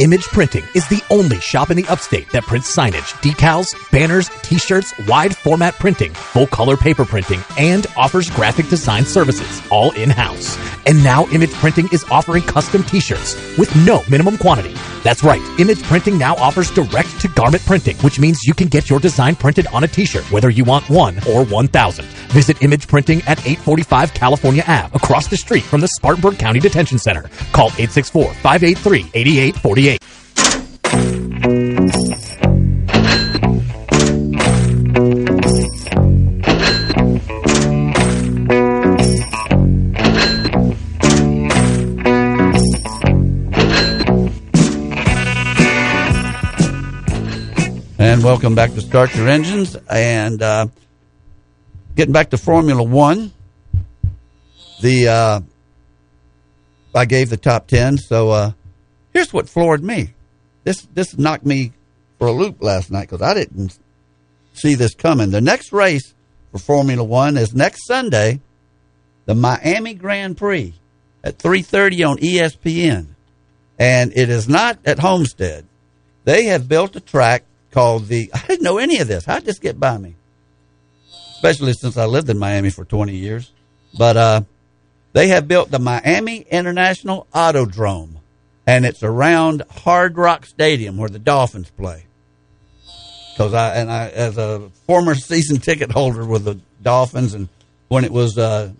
Image Printing is the only shop in the upstate that prints signage, decals, banners, t-shirts, wide format printing, full color paper printing, and offers graphic design services, all in-house. And now Image Printing is offering custom t-shirts with no minimum quantity. That's right, Image Printing now offers direct to garment printing, which means you can get your design printed on a t-shirt, whether you want one or 1,000. Visit Image Printing at 845 California Ave, across the street from the Spartanburg County Detention Center. Call 864-583-8848. And welcome back to Start Your Engines. And uh, getting back to Formula One, the uh, I gave the top ten. So uh, here's what floored me. This this knocked me for a loop last night because I didn't see this coming. The next race for Formula One is next Sunday, the Miami Grand Prix at three thirty on ESPN, and it is not at Homestead. They have built a track called the. <laughs> I didn't know any of this. How'd this get by me? Especially since I lived in Miami for 20 years. But uh, they have built the Miami International Autodrome, and it's around Hard Rock Stadium where the Dolphins play. Because I and I, as a former season ticket holder with the Dolphins, and when it was uh,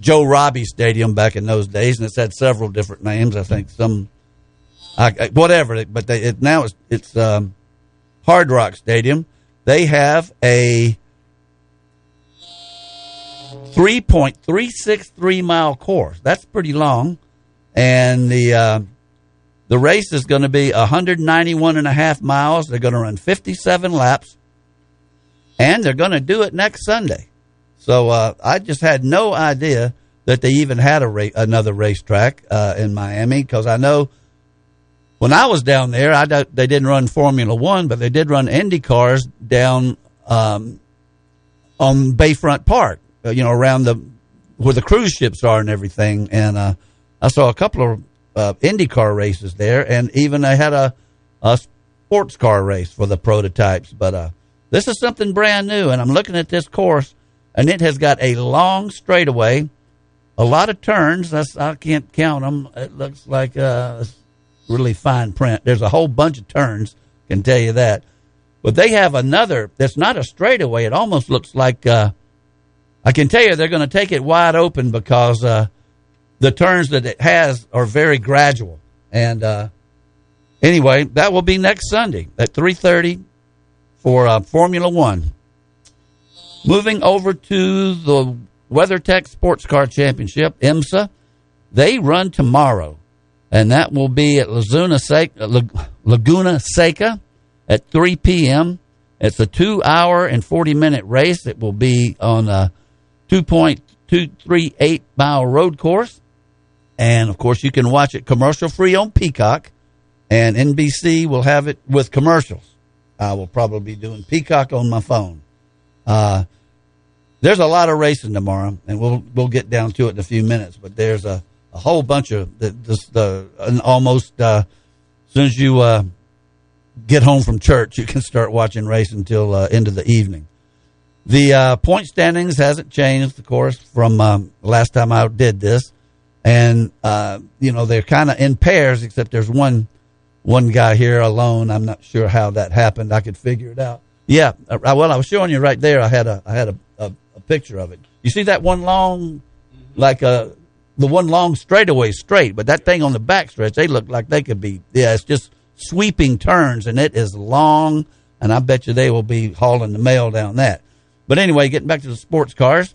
Joe Robbie Stadium back in those days, and it's had several different names. I think some I, whatever. But they, it, now it's it's um, Hard Rock Stadium. They have a 3.363 mile course. That's pretty long. And the uh, the race is going to be 191 and a half miles. They're going to run 57 laps. And they're going to do it next Sunday. So uh, I just had no idea that they even had a ra- another racetrack uh, in Miami because I know when I was down there, I don't- they didn't run Formula One, but they did run Indy cars down um, on Bayfront Park, uh, you know, around the where the cruise ships are and everything. And uh, I saw a couple of uh, Indy car races there, and even they had a a sports car race for the prototypes. But uh, this is something brand new, and I'm looking at this course, and it has got a long straightaway, a lot of turns. That's I can't count them. It looks like uh, really fine print. There's a whole bunch of turns, can tell you that. But they have another that's not a straightaway. It almost looks like uh, I can tell you they're going to take it wide open because uh, the turns that it has are very gradual. And uh, anyway, that will be next Sunday at three thirty for uh, Formula One. Moving over to the WeatherTech Sports Car Championship, IMSA, they run tomorrow, and that will be at Laguna Seca, Laguna Seca at 3 p.m. It's a two-hour and 40-minute race. It will be on a 2.238 mile road course, and of course, you can watch it commercial-free on Peacock, and NBC will have it with commercials. I will probably be doing Peacock on my phone. Uh, there's a lot of racing tomorrow, and we'll we'll get down to it in a few minutes. But there's a, a whole bunch of the, the, the almost uh, as soon as you uh, get home from church, you can start watching racing until uh, into the evening. The uh, point standings hasn't changed, of course, from um, last time I did this, and uh, you know they're kind of in pairs, except there's one one guy here alone. I'm not sure how that happened. I could figure it out. Yeah, uh, well, I was showing you right there. I had a I had a, a, a picture of it. You see that one long, like uh the one long straightaway straight, but that thing on the back stretch, they look like they could be. Yeah, it's just sweeping turns, and it is long. And I bet you they will be hauling the mail down that. But anyway, getting back to the sports cars,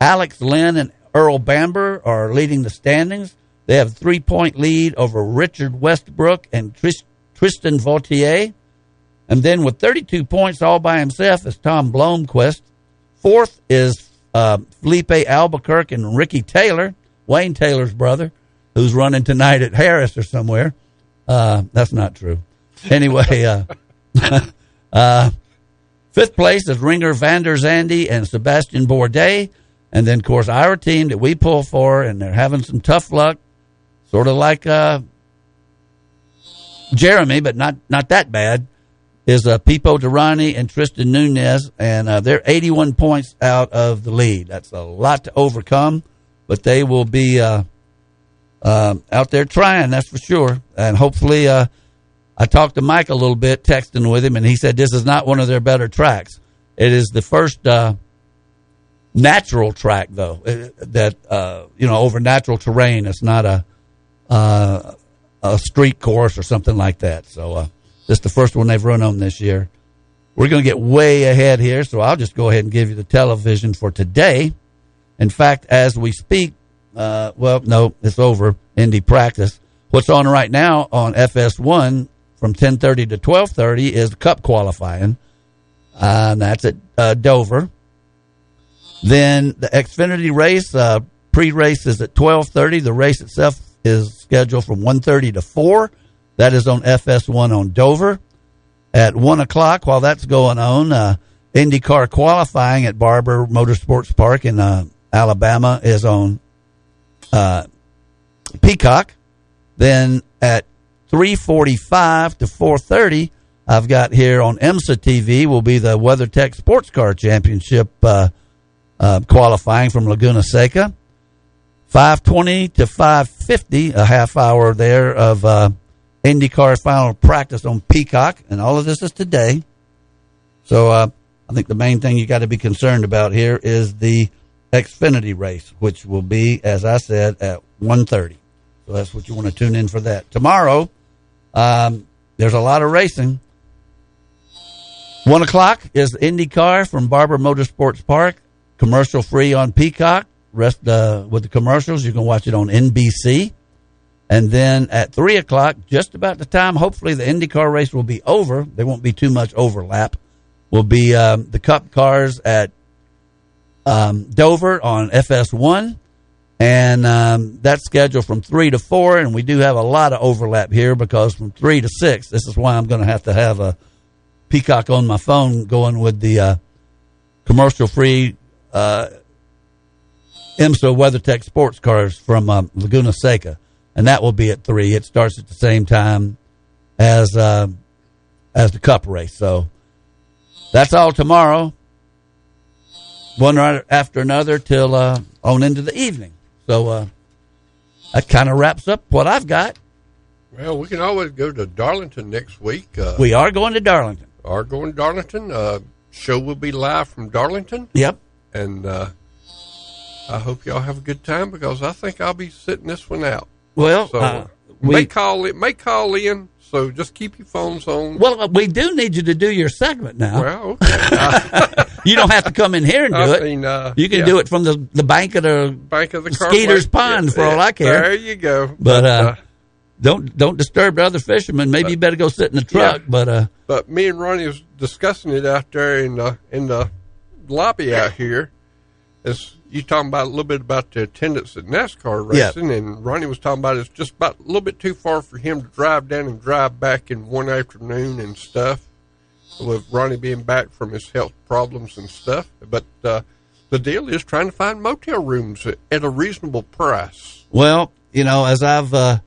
Alex Lynn and Earl Bamber are leading the standings. They have three point lead over Richard Westbrook and Tris- Tristan Vautier. And then with 32 points all by himself is Tom Blomqvist. Fourth is uh, Filipe Albuquerque and Ricky Taylor, Wayne Taylor's brother, who's running tonight at Harris or somewhere. Uh, that's not true. Anyway, uh, <laughs> uh, fifth place is Renger van der Zande and Sebastian Bourdais. And then, of course, our team that we pull for, and they're having some tough luck, sort of like uh, Jeremy, but not, not that bad, is uh, Pipo Derani and Tristan Nunez, and uh, they're 81 points out of the lead. That's a lot to overcome, but they will be uh, uh, out there trying, that's for sure. And hopefully, uh, I talked to Mike a little bit, texting with him, and he said this is not one of their better tracks. It is the first uh, natural track, though, uh, that, uh, you know, over natural terrain. It's not a, uh, a street course or something like that. So, uh, this is the first one they've run on this year. We're going to get way ahead here, so I'll just go ahead and give you the television for today. In fact, as we speak, uh, well, no, it's over. Indy practice. What's on right now on FS1 from 10:30 to 12:30 is Cup qualifying, uh, and that's at uh, Dover. Then the Xfinity race uh, pre-race is at 12:30. The race itself is scheduled from 1:30 to 4. That is on FS1 on Dover. At one o'clock, while that's going on, uh, IndyCar qualifying at Barber Motorsports Park in uh, Alabama is on uh, Peacock. Then at 3:45 to 4:30, I've got here on IMSA TV will be the WeatherTech Sports Car Championship uh, qualifying from Laguna Seca. 5:20 to 5:50, a half hour there of uh, IndyCar final practice on Peacock, and all of this is today. So uh, I think the main thing you got to be concerned about here is the Xfinity race, which will be, as I said, at 1.30. So that's what you want to tune in for that. Tomorrow, Um, there's a lot of racing. One o'clock is IndyCar from Barber Motorsports Park, commercial free on Peacock. Rest uh, with the commercials, you can watch it on NBC. And then at three o'clock, just about the time, hopefully the IndyCar race will be over. There won't be too much overlap. Will be um, the Cup cars at um, Dover on FS1, and um, that's scheduled from three to four. And we do have a lot of overlap here because from three to six, this is why I'm going to have to have a Peacock on my phone going with the uh, commercial-free uh, IMSA WeatherTech sports cars from um, Laguna Seca, and that will be at three. It starts at the same time as uh, as the Cup race. So that's all tomorrow. One right after another till uh, on into the evening. So uh, that kind of wraps up what I've got. Well, we can always go to Darlington next week. Uh, We are going to Darlington. are going to Darlington. Uh, show will be live from Darlington. Yep. And uh, I hope y'all have a good time because I think I'll be sitting this one out. Well, So uh, may call it. May call in. So just keep your phones on. well we do need you to do your segment now. Well, okay. <laughs> you don't have to come in here and do I it. mean, uh, you can yeah. do it from the the bank of the Bank of the Skeeter's. Pond Yeah, for all. I care. There you go. But uh, don't don't disturb the other fishermen. Maybe you better go sit in the truck. Yeah. But uh, But me and Ronnie was discussing it out there in the in the lobby out here. As you talking about a little bit about the attendance at NASCAR Yeah. racing, and Ronnie was talking about it's just about a little bit too far for him to drive down and drive back in one afternoon and stuff. With Ronnie being back from his health problems and stuff, but uh, the deal is trying to find motel rooms at, at a reasonable price. well, you know, as I've uh,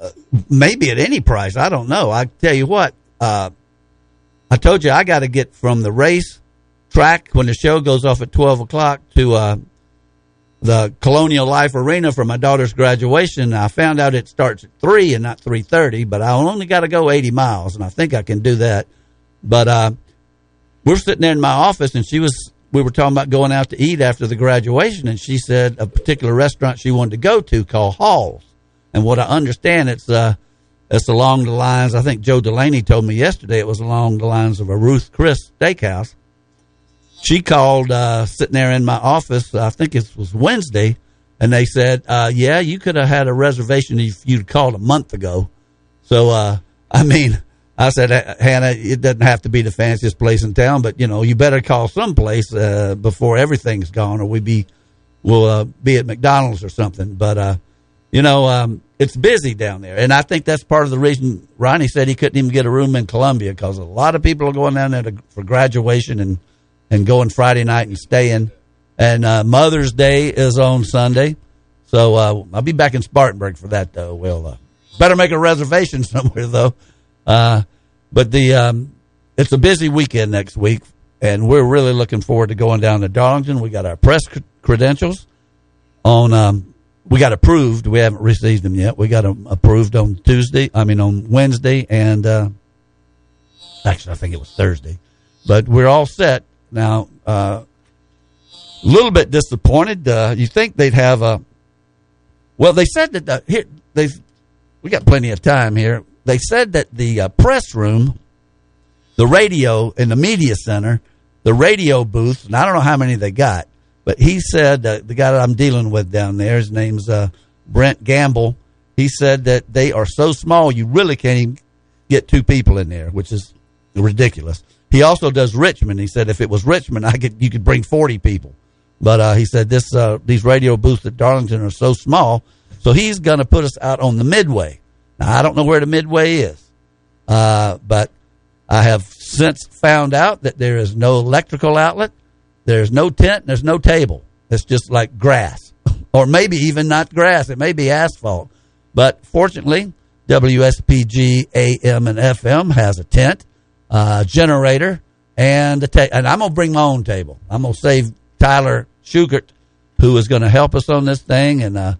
uh, maybe at any price, I don't know. I tell you what, uh, I told you I got to get from the race track when the show goes off at twelve o'clock to uh, the Colonial Life Arena for my daughter's graduation. I found out it starts at three and not three thirty, but I only got to go eighty miles, and I think I can do that. But uh, we're sitting there in my office, and she was. We were talking about going out to eat after the graduation, and she said a particular restaurant she wanted to go to called Halls. And what I understand, it's uh, it's along the lines. I think Joe Delaney told me yesterday it was along the lines of a Ruth Chris Steakhouse. She called uh, sitting there in my office. I think it was Wednesday, and they said, uh, "Yeah, you could have had a reservation if you'd called a month ago." So, uh, I mean, I said, Hannah, it doesn't have to be the fanciest place in town, but you know, you better call someplace uh, before everything's gone, or we be we'll uh, be at McDonald's or something. But uh, you know, um, it's busy down there, and I think that's part of the reason Ronnie said he couldn't even get a room in Columbia because a lot of people are going down there to, for graduation and and going Friday night and staying. And uh, Mother's Day is on Sunday, so uh, I'll be back in Spartanburg for that. Though, we'll uh, better make a reservation <laughs> somewhere though. Uh, but the um, it's a busy weekend next week, and we're really looking forward to going down to Darlington. We got our press cr- credentials on. Um, we got approved. We haven't received them yet. We got them approved on Tuesday. I mean on Wednesday, and uh, actually I think it was Thursday. But we're all set now. Uh, a little bit disappointed. Uh, you think they'd have a? Well, they said that the, here they we got plenty of time here. They said that the uh, press room, the radio in the media center, the radio booth, and I don't know how many they got, but he said uh, the guy that I'm dealing with down there, his name's uh, Brent Gamble. He said that they are so small you really can't even get two people in there, which is ridiculous. He also does Richmond. He said if it was Richmond, I could you could bring 40 people. But uh, he said this uh, these radio booths at Darlington are so small, so he's going to put us out on the midway. Now I don't know where the midway is, uh, but I have since found out that there is no electrical outlet, there's no tent, there's no table. It's just like grass, <laughs> or maybe even not grass. It may be asphalt. But fortunately, WSPG AM and FM has a tent, uh, generator, and a ta- and I'm gonna bring my own table. I'm gonna save Tyler Schugert, who is to help us on this thing and uh,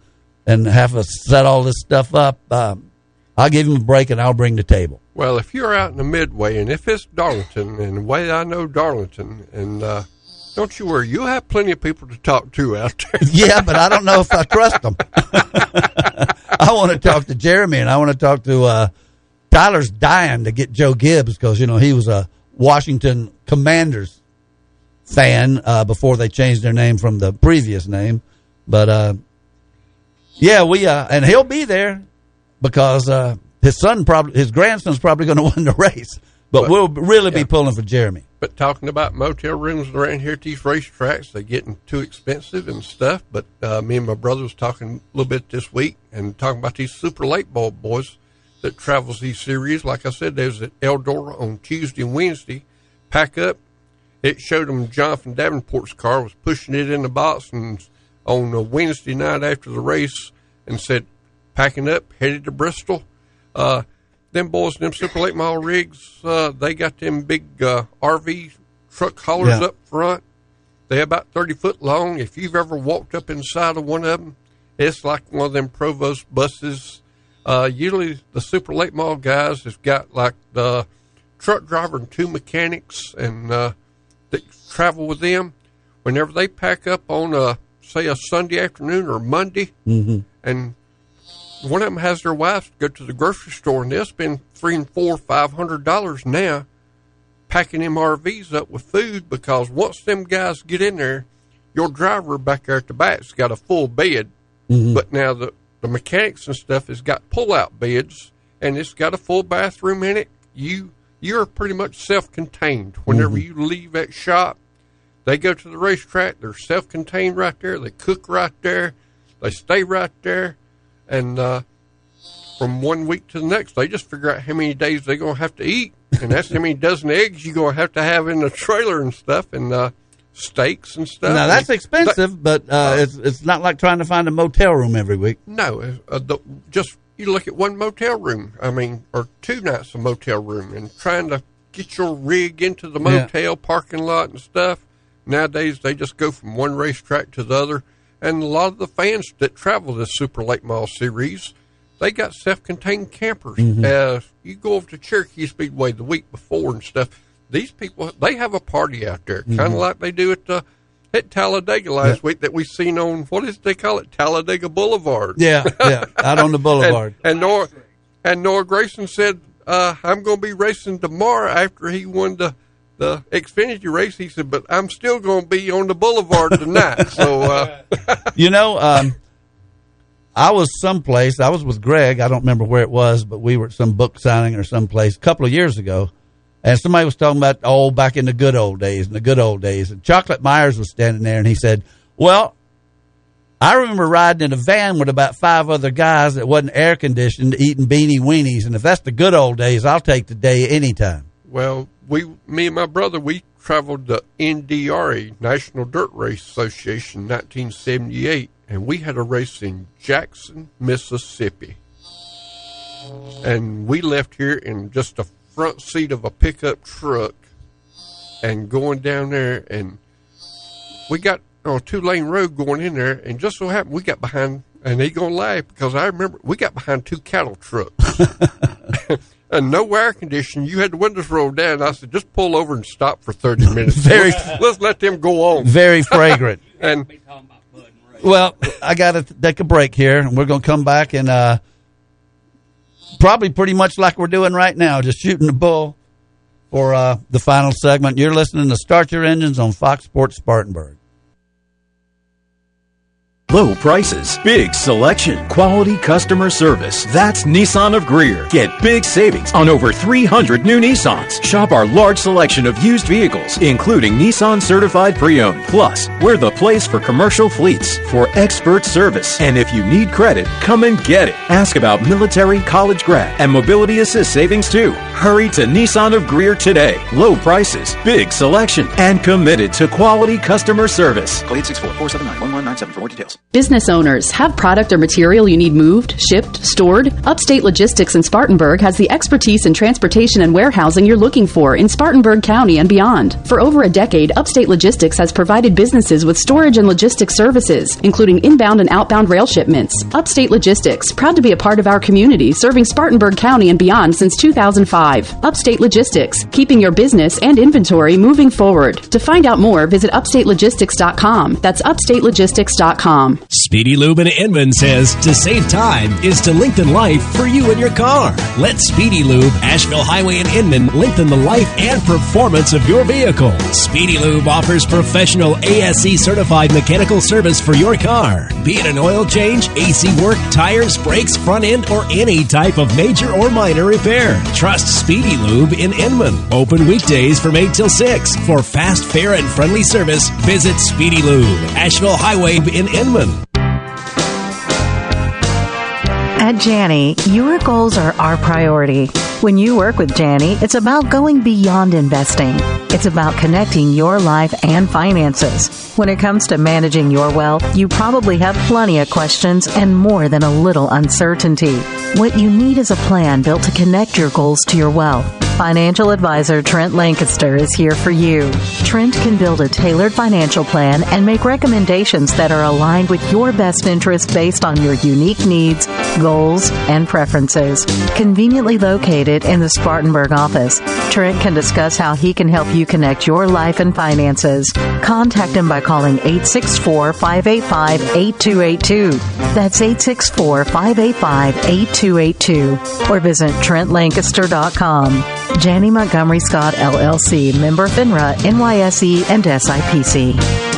and have us set all this stuff up. Um, I'll give him a break and I'll bring the table. Well, if you're out in the Midway, and if it's Darlington, and the way I know Darlington, and uh, don't you worry, you'll have plenty of people to talk to out there. <laughs> yeah, but I don't know if I trust <laughs> them. <laughs> I want to talk to Jeremy and I want to talk to uh, Tyler's dying to get Joe Gibbs because you know he was a Washington Commanders fan uh, before they changed their name from the previous name. But uh, yeah, we uh, and he'll be there because uh, his son probably his grandson's probably going <laughs> to win the race. But, But- we'll really be pulling for Jeremy. But talking about motel rooms around here at these racetracks, they're getting too expensive and stuff. But uh, me and my brother was talking a little bit this week and talking about these super late model boys that travels these series. Like I said, there's at Eldora on Tuesday and Wednesday. Pack up. It showed them Jonathan Davenport's car was pushing it in the box and on a Wednesday night after the race and said, packing up, headed to Bristol. Uh, them boys, them super late model rigs, uh, they got them big uh, RV truck haulers Yeah. up front. They're about 30 foot long. If you've ever walked up inside of one of them, it's like one of them Prevost buses. Uh, usually the super late model guys have got like the truck driver and two mechanics and uh, that travel with them. Whenever they pack up on a say a Sunday afternoon or Monday, Mm-hmm. and one of them has their wife go to the grocery store and they'll spend three and four, five hundred dollars now packing them RVs up with food because once them guys get in there, your driver back there at the back's got a full bed, Mhm. but now the the mechanics and stuff has got pull out beds and it's got a full bathroom in it. You you're pretty much self contained. Whenever Mhm. you leave that shop, they go to the racetrack. They're self contained right there. They cook right there. They stay right there, and uh, from one week to the next, they just figure out how many days they're gonna have to eat, and that's how many <laughs> dozen eggs you're gonna have to have in the trailer and stuff, and uh, steaks and stuff. Now that's expensive, but uh, it's it's not like trying to find a motel room every week. No, uh, the, just you look at one motel room. I mean, or two nights of motel room, and trying to get your rig into the Yeah. motel parking lot and stuff. Nowadays, they just go from one racetrack to the other, and a lot of the fans that travel this Super Late Model series, they got self-contained campers. Mhm. Uh, you go over to Cherokee Speedway the week before and stuff. These people, they have a party out there, kind of Mhm. like they do at the at Talladega last week that we seen on what is it they call it Talladega Boulevard. Yeah, <laughs> yeah, out on the boulevard. and, and Noah and Noah Gragson said, uh, "I'm going to be racing tomorrow after he won the the Xfinity race." He said, "But I'm still going to be on the boulevard tonight." <laughs> so uh, <laughs> you know, um, I was someplace. I was with Greg. I don't remember where it was, but we were at some book signing or someplace a couple of years ago, and somebody was talking about oh, back in the good old days, in the good old days. And Chocolate Myers was standing there, and he said, "Well." I remember riding in a van with about five other guys that wasn't air conditioned, eating beanie weenies, and if that's the good old days, I'll take the day anytime. Well, we, me and my brother, we traveled the NDRA National Dirt Race Association, 1978, and we had a race in Jackson, Mississippi, and we left here in just the front seat of a pickup truck, and going down there, and we got on a two lane road going in there, and just so happened we got behind, and they gonna laugh because I remember we got behind two cattle trucks. <laughs> and no air conditioning. You had the windows rolled down. I said, just pull over and stop for 30 minutes. <laughs> Very- let's, let's let them go on. Very fragrant. <laughs> and Well, I got to take a break here, and we're going to come back and uh, probably pretty much like we're doing right now, just shooting the bull for uh, the final segment. You're listening to Start Your Engines on Fox Sports Spartanburg. Low prices, big selection, quality customer service. That's Nissan of Greer. Get big savings on over 300 new Nissans. Shop our large selection of used vehicles, including Nissan certified pre-owned. Plus, we're the place for commercial fleets for expert service. And if you need credit, come and get it. Ask about military, college grad, and mobility assist savings too. Hurry to Nissan of Greer today. Low prices, big selection, and committed to quality customer service. Call 864-479-1197 for more details. Business owners have product or material you need moved, shipped, stored. Upstate Logistics in Spartanburg has the expertise in transportation and warehousing you're looking for in Spartanburg County and beyond. For over a decade, Upstate Logistics has provided businesses with storage and logistics services, including inbound and outbound rail shipments. Upstate Logistics, proud to be a part of our community, serving Spartanburg County and beyond since 2005. Thrive. Upstate Logistics, keeping your business and inventory moving forward. To find out more, visit upstatelogistics.com. That's upstatelogistics.com. Speedy Lube in Inman says to save time is to lengthen life for you and your car. Let Speedy Lube, Asheville Highway in Inman, lengthen the life and performance of your vehicle. Speedy Lube offers professional ASE certified mechanical service for your car, be it an oil change, AC work, tires, brakes, front end, or any type of major or minor repair. Trust Speedy Lube in Inman. Open weekdays from 8 till 6. For fast, fair, and friendly service, visit Speedy Lube, Asheville Highway in Inman. At Janney, your goals are our priority. When you work with Janney, it's about going beyond investing. It's about connecting your life and finances. When it comes to managing your wealth, you probably have plenty of questions and more than a little uncertainty. What you need is a plan built to connect your goals to your wealth. Financial advisor Trent Lancaster is here for you. Trent can build a tailored financial plan and make recommendations that are aligned with your best interest based on your unique needs, goals, and preferences. Conveniently located in the Spartanburg office, Trent can discuss how he can help you connect your life and finances. Contact him by calling 864 585 8282. That's 864 585 8282. Or visit TrentLancaster.com. Janney Montgomery Scott LLC, member FINRA, NYSE, and SIPC.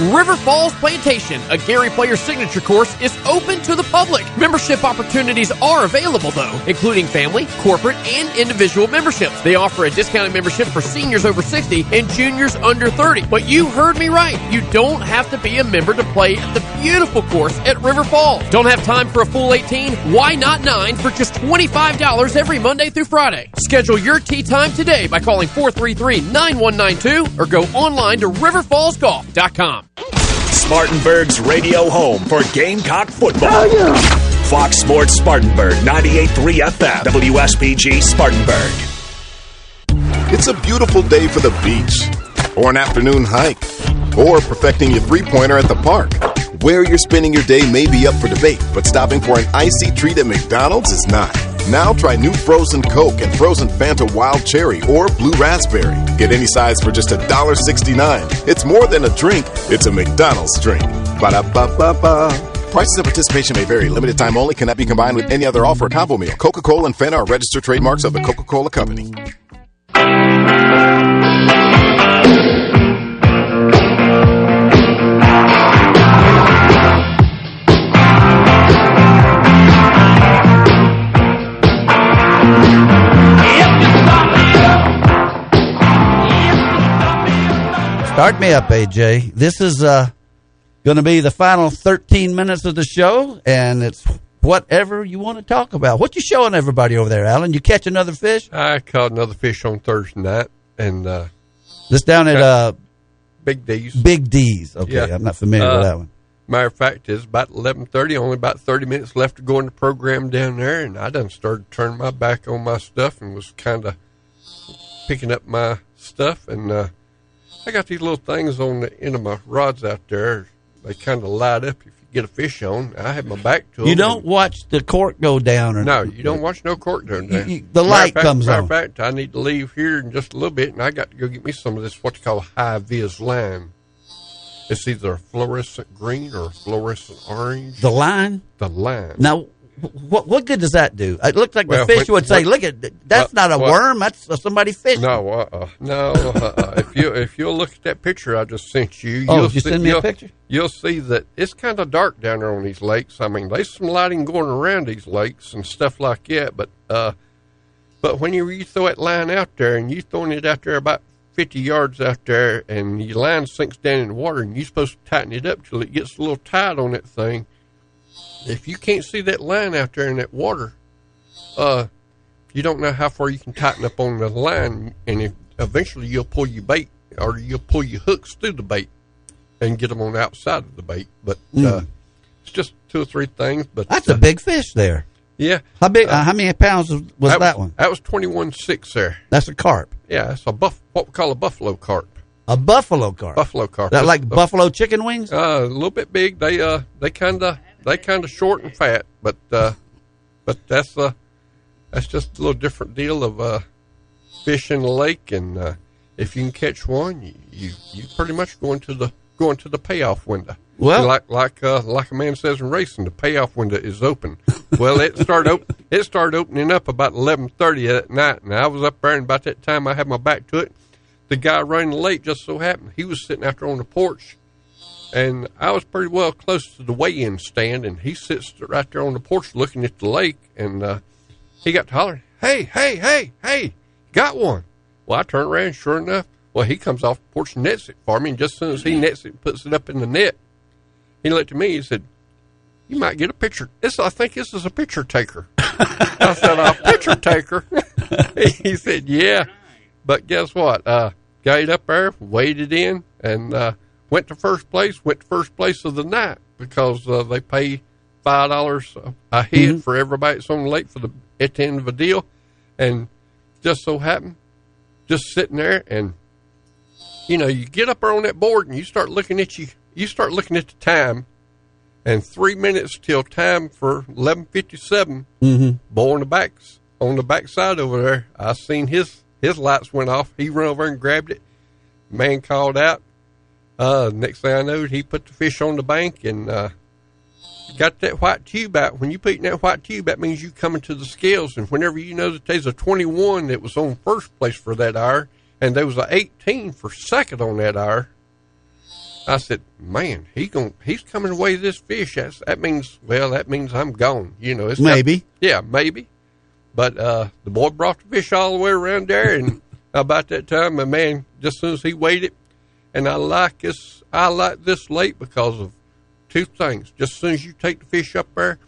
River Falls Plantation, a Gary Player signature course, is open to the public. Membership opportunities are available, though, including family, corporate, and individual memberships. They offer a discounted membership for seniors over 60 and juniors under 30. But you heard me right. You don't have to be a member to play at the beautiful course at River Falls. Don't have time for a full 18? Why not 9 for just $25 every Monday through Friday? Schedule your tee time today by calling 433 9192 or go online to riverfallsgolf.com. Spartanburg's radio home for Gamecock football. Oh, Fox Sports Spartanburg, 98.3 FM, WSPG Spartanburg. It's a beautiful day for the beach, or an afternoon hike, or perfecting your three pointer at the park. Where you're spending your day may be up for debate, but stopping for an icy treat at McDonald's is not. Now try new frozen Coke and frozen Fanta Wild Cherry or Blue Raspberry. Get any size for just $1.69. It's more than a drink, it's a McDonald's drink. Ba ba ba ba. Prices and participation may vary. Limited time only cannot be combined with any other offer or combo meal. Coca Cola and Fanta are registered trademarks of the Coca Cola Company. Start me up, AJ. This is uh, going to be the final 13 minutes of the show, and it's whatever you want to talk about. What you showing everybody over there, Alan? You catch another fish? I caught another fish on Thursday night, and uh, This down at uh, Big D's. Big D's. Okay, Yeah. I'm not familiar Uh, with that one. Matter of fact, it's about eleven thirty. Only about thirty minutes left to go in the program down there, and I done started turning my back on my stuff and was kind of picking up my stuff. And uh, I got these little things on the end of my rods out there. They kind of light up if you get a fish on. I have my back to them. You don't watch the cork go down, or No, you don't watch no cork go down there. You- you- the Matter light fact- comes matter on. of fact, I need to leave here in just a little bit, and I got to go get me some of this what you call high vis line. It's either fluorescent green or fluorescent orange. The line. The line. Now, what what good does that do? It looks like Well, the fish when- would say, when- "Look at that's well, not a worm. That's uh, somebody fishing." No, uh-uh. no. Uh-uh. if you if you'll look at that picture I just sent you, Oh, you'll you see, send me a you'll- picture? You'll see that it's kind of dark down there on these lakes. I mean, there's some lighting going around these lakes and stuff like that. But uh, but when you, you throw that line out there and you throwing it out there about 50 yards out there, and your line sinks down in the water, and you're supposed to tighten it up till it gets a little tight on that thing. If you can't see that line out there in that water, uh, you don't know how far you can tighten up on the line, and if, eventually you'll pull your bait or you'll pull your hooks through the bait and get them on the outside of the bait. But uh, Mm. it's just two or three things. But That's uh, a big fish there. Yeah. How big? Uh, how many pounds was, was that, one? That was twenty one six there. That's a carp. Yeah, it's a buff. What we call a buffalo carp. A buffalo carp. Buffalo carp. That like buffalo chicken wings? Uh, a little bit big. They uh they kind of they kind of short and fat, but uh but that's uh that's just a little different deal of uh, fish in the lake, and uh, if you can catch one, you, you you pretty much going to the going to the payoff window. Well- like like uh, like a man says in racing, the payoff window is open. well, it started op- <laughs> it started opening up about eleven thirty at night, and I was up there, and about that time I had my back to it. The guy running the lake just so happened he was sitting out there on the porch, and I was pretty well close to the weigh-in stand, and he sits right there on the porch looking at the lake, and uh, he got to hollering, "Hey, hey, hey, hey, got one!" Well, I turned around, sure enough, well, he comes off the porch and nets it for me, and just as soon as he nets it puts it up in the net, he looked at me. He said, "You might get a picture. This, I think, this is a picture taker." I said, "A picture taker?" <laughs> he said, "Yeah." But guess what? Uh, got it up there, waded in, and uh, went to first place. Went to first place of the night because uh, they pay five dollars a head for everybody that's on the lake for the at the end of a deal, and just so happened, just sitting there, and you know, you get up there on that board and you start looking at you. You start looking at the time, and three minutes till time for eleven fifty seven. Mm-hmm. Boy on the back on the back side over there, I seen his his lights went off. He run over and grabbed it. Man called out. Uh, next thing I know, he put the fish on the bank and uh, got that white tube out. When you put in that white tube, that means you coming to the scales. And whenever you know that there's a 21 that was on first place for that hour, and there was a 18 for second on that hour, I said, "Man, he going he's coming away this fish. That's, that means well, that means I'm gone. You know, it's Maybe. yeah, maybe. But uh, the boy brought the fish all the way around there, and <laughs> about that time, my man, just as soon as he weighed it, and I like this, I like this lake because of two things. Just as soon as you take the fish up there,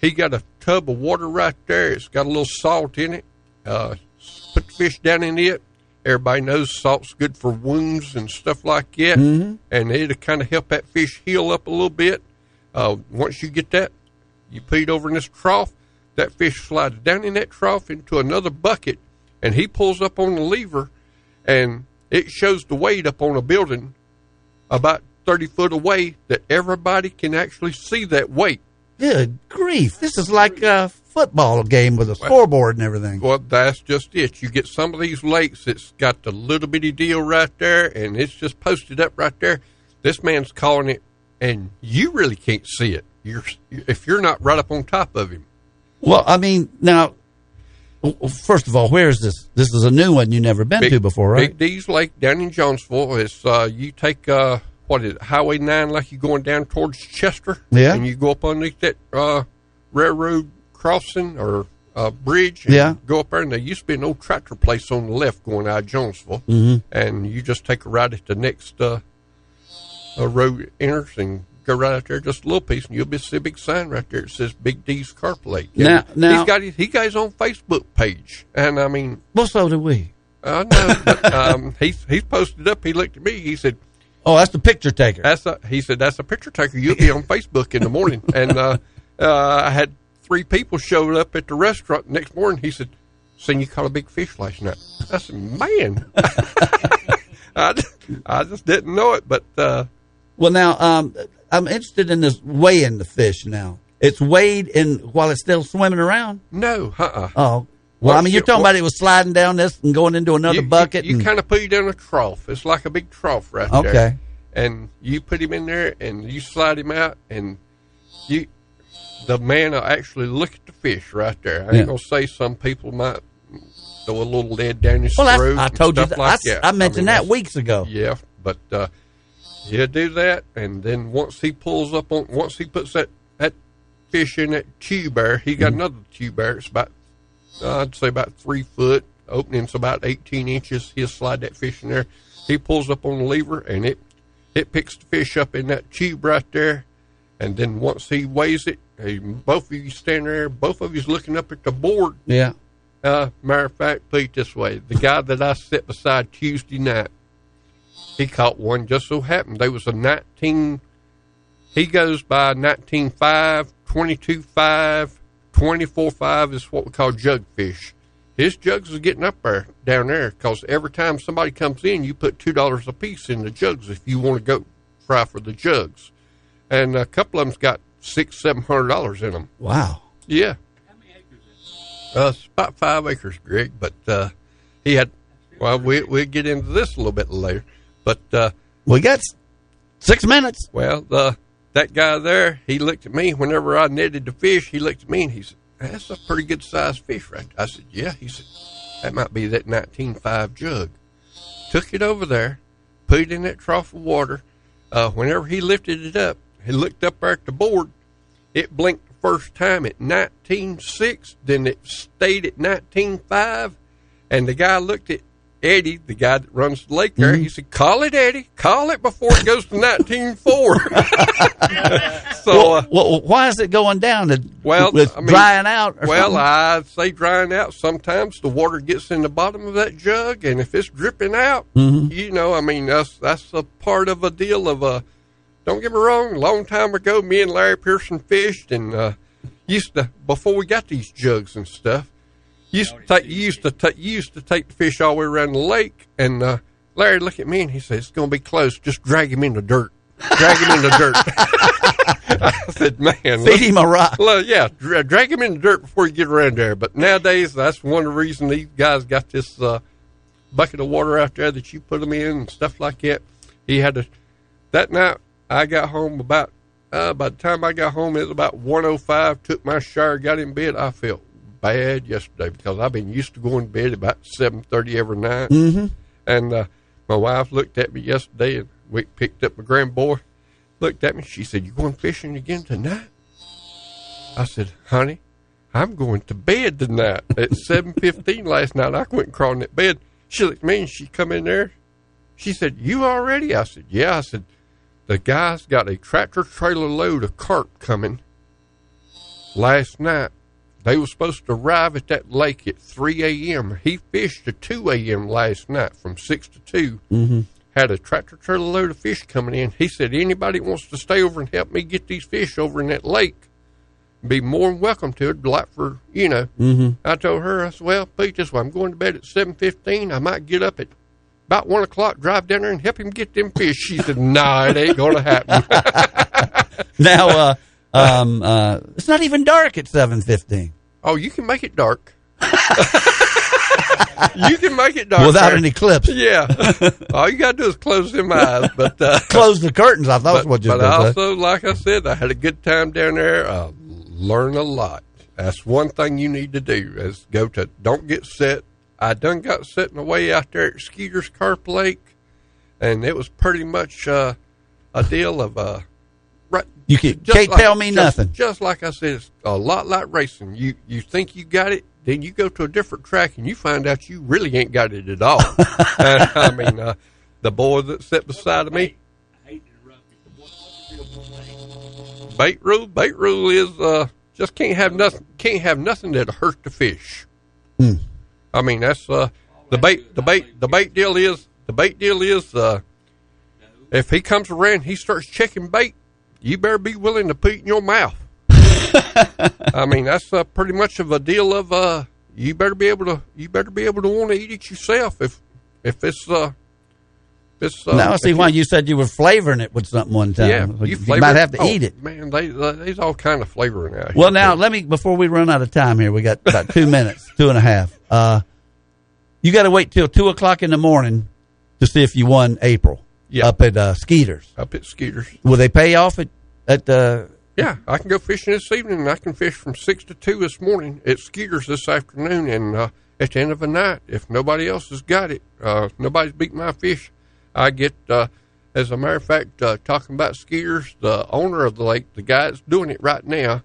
he got a tub of water right there. It's got a little salt in it. Uh, put the fish down in it. Everybody knows salt's good for wounds and stuff like that, Mhm. and it'll kind of help that fish heal up a little bit. Uh, once you get that, you put it over in this trough. That fish slides down in that trough into another bucket, and he pulls up on the lever, and it shows the weight up on a building about 30 foot away that everybody can actually see that weight. Good grief! This is like a football game with a scoreboard and everything. Well, that's just it. You get some of these lakes, it's got the little bitty deal right there, and it's just posted up right there. This man's calling it, and you really can't see it. You're if you're not right up on top of him. Well, I mean, now, w- first of all, where is this? This is a new one you've never been to before, right? Big D's Lake down in Jonesville. It's uh, you take uh, what is it, Highway Nine, like you're going down towards Chester. Yeah. and you go up underneath that uh, railroad crossing or uh, bridge. and Yeah. go up there, and there used to be an old tractor place on the left going out of Jonesville, Mhm. and you just take a right at the next uh, uh, road enters and. Go right out there, just a little piece, and you'll be see a big sign right there. It says Big D's Carp Now- now- he's got his, he got his own Facebook page, and I mean, Well, so do we. I know, but um, <laughs> he's he's posted up. He looked at me. He said, "Oh, that's the picture taker." That's a, he said that's a picture taker. You'll be on Facebook in the morning. <laughs> And uh, uh, I had three people showed up at the restaurant next morning. He said, "Seen you caught a big fish last night." I said, "Man, <laughs> I, I just didn't know it." But uh, Well, now, um, I'm interested in this weighing the fish. Now, it's weighed in while it's still swimming around. no, uh-uh. Oh, well, I mean, you're you- talking about it was sliding down this and going into another you, bucket. You, and- kind of put it in a trough. It's like a big trough right Okay. there. And you put him in there, and you slide him out, and you, the man will actually look at the fish right there. I ain't Yeah. gonna say some people might throw a little lead down his Well, throat. I and told you that- like I that. I mentioned that weeks ago. Yeah, but uh, he'll do that, and then once he pulls up on, once he puts that that fish in that tube there, he got Mm-hmm. another tube there. It's about uh, I'd say about three foot. Opening's about eighteen inches. He'll slide that fish in there. He pulls up on the lever, and it it picks the fish up in that tube right there. And then once he weighs it, he, both of you stand there. Both of you's looking up at the board. yeah. Uh, matter of fact, put it this way: the guy that I sat beside Tuesday night, he caught one. Just so happened there was a nineteen. He goes by 19.5, 22.5, 24.5 is what we call jugfish. His jugs is getting up there down there because every time somebody comes in, you put two dollars a piece in the jugs if you want to go fry for the jugs, and a couple of them's got six, seven hundred dollars in them. Wow. Yeah. How many acres? Uh, it's about five acres, Greg, but uh, he had. Well, we we'll get into this a little bit later, but uh, we got six minutes. Well, the that guy there, he looked at me whenever I netted the fish. He looked at me and he said, "That's a pretty good sized fish, right?" I said, "Yeah." He said, "That might be that 19.5 jug." Took it over there, put it in that trough of water. Uh, whenever he lifted it up, he looked up there at the board. It blinked the first time at 19.6, then it stayed at 19.5, and the guy looked at Eddie, the guy that runs the lake there. He said, "Call it, Eddie. Call it before it goes to 19.4." <laughs> so, well, uh, well, why is it going down? Well, it's I mean, drying out. Or well, something? I'd say drying out. Sometimes the water gets in the bottom of that jug, and if it's dripping out, Mhm. you know, I mean, that's that's a part of a deal of a. Don't get me wrong. A long time ago, me and Larry Pearson fished, and uh, used to before we got these jugs and stuff. Used to take, used to take, used to take the fish all the way around the lake, and uh, Larry looked at me and he said, "It's going to be close. Just drag him in the dirt. Drag him in the dirt." <laughs> I said, "Man, Feed look- him a rock." Look, yeah, dra- drag him in the dirt before you get around there." But nowadays, that's one of the reasons these guys got this uh, bucket of water out there that you put them in and stuff like that. He had to. That night, I got home about. Uh, by the time I got home, it was about one o five. Took my shower, got in bed. I felt bad yesterday because I've been used to going to bed about seven thirty every night. Mhm. And uh, my wife looked at me yesterday, and we picked up my grandboy. Looked at me. She said, "You going fishing again tonight?" I said, "Honey, I'm going to bed tonight at <laughs> seven fifteen last night. I went crawling that bed." She looked at me and she come in there. She said, "You already?" I said, "Yeah." I said, "The guy's got a tractor trailer load of carp coming last night. They were supposed to arrive at that lake at 3 a.m. He fished at 2 a.m. last night from 6 to 2. Mm-hmm. Had a tractor trailer load of fish coming in. He said, anybody wants to stay over and help me get these fish over in that lake, be more than welcome to it. Like for, you know, Mhm. I told her, I said, well, Pete, this way, I'm going to bed at 7.15. I might get up at about 1 o'clock, drive down there and help him get them fish. She said, nah, it ain't going to happen. <laughs> now, uh, um, uh, it's not even dark at seven fifteen. Oh, you can make it dark. <laughs> you can make it dark without an eclipse. Yeah, <laughs> all you got to do is close them eyes. But uh, <laughs> Close the curtains. I thought but, was what you but were gonna say. also, like I said, I had a good time down there. Uh, learn a lot. That's one thing you need to do is go to. Don't get set. I done got set in the way out there at Skeeter's Carp Lake, and it was pretty much uh, a deal of uh. You can, just can't like- tell me just- nothing. Just like I said, it's a lot like racing. You you think you got it, then you go to a different track and you find out you really ain't got it at all. <laughs> I mean, uh, the boy that sat beside of me. Bait rule, bait rule is uh, just can't have nothing. Can't have nothing that'll hurt the fish. Hmm. I mean, that's uh, the bait. The bait. The bait deal is the bait deal is uh, if he comes around, he starts checking bait. You better be willing to put it in your mouth. <laughs> I mean, that's uh, pretty much of a deal of uh, you better be able to you better be able to want to eat it yourself if if it's uh, it's uh, now I see why you said you were flavoring it with something one time. yeah, you, you, might have to oh, eat it. Man, they, they there's all kind of flavoring out here. Well, now let me before we run out of time here. We got about two <laughs> minutes, two and a half. Uh, you got to wait till two o'clock in the morning to see if you won April. Yeah. up at uh, Skeeters. up at Skeeters. Will they pay off at at uh, Yeah, I can go fishing this evening, and I can fish from six to two this morning at Skeeters this afternoon. And uh, at the end of the night, if nobody else has got it, uh, nobody's beat my fish, I get. Uh, as a matter of fact, uh, talking about Skeeters, the owner of the lake, the guy that's doing it right now,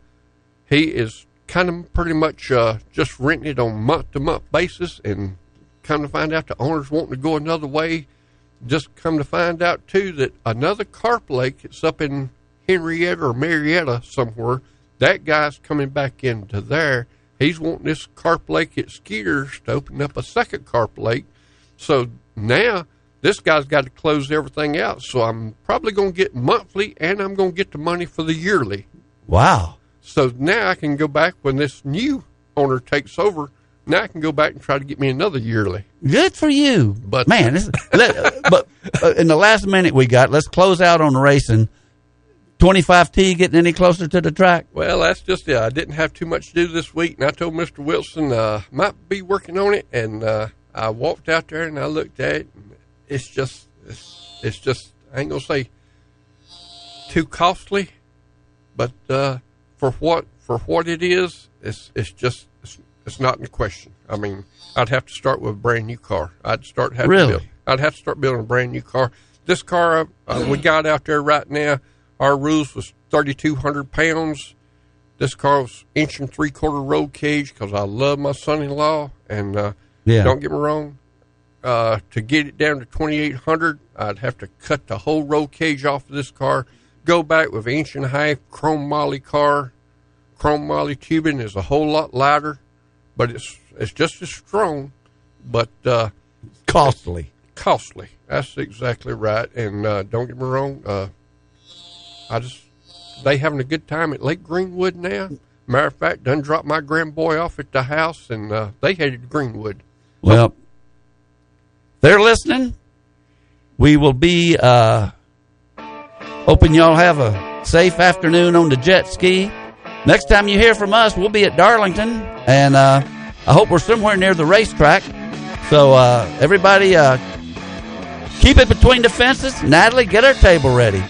he is kind of pretty much uh, just renting it on month to month basis, and come to find out the owner's wanting to go another way. Just come to find out too that another carp lake, it's up in Henrietta or Marietta somewhere. That guy's coming back into there. He's wanting this carp lake at Skeeters to open up a second carp lake. So now this guy's got to close everything out. So I'm probably going to get monthly and I'm going to get the money for the yearly. wow? So now I can go back when this new owner takes over. Now I can go back and try to get me another yearly. Good for you, But- man. This, let, <laughs> but uh, in the last minute we got, let's close out on racing. 25T getting any closer to the track? Well, that's just it. I didn't have too much to do this week, and I told Mr. Wilson uh, might be working on it. And uh, I walked out there and I looked at it. And it's just, it's, it's just. I ain't gonna say too costly, but uh, for what for what it is, it's it's just it's, not in question. I mean, I'd have to start with a brand new car. I'd start have Really? to build, I'd have to start building a brand new car. This car uh, we got out there right now, our rules was thirty two hundred pounds. This car was inch and three quarter roll cage because I love my son in law. And uh, Yeah. don't get me wrong, uh, to get it down to 2800 I'd have to cut the whole roll cage off of this car, go back with inch and a half chromoly car. Chromoly tubing is a whole lot lighter, but it's it's just as strong, but uh, costly. Costly. That's exactly right. And uh, don't get me wrong, uh, I just they having a good time at Lake Greenwood now. Matter of fact, done dropped my grand boy off at the house, and uh, they headed to Greenwood. Well, they're listening. We will be uh, hoping y'all have a safe afternoon on the jet ski. Next time you hear from us, we'll be at Darlington, and uh, I hope we're somewhere near the racetrack. So uh, everybody, uh, keep it between the fences. Natalie, get our table ready.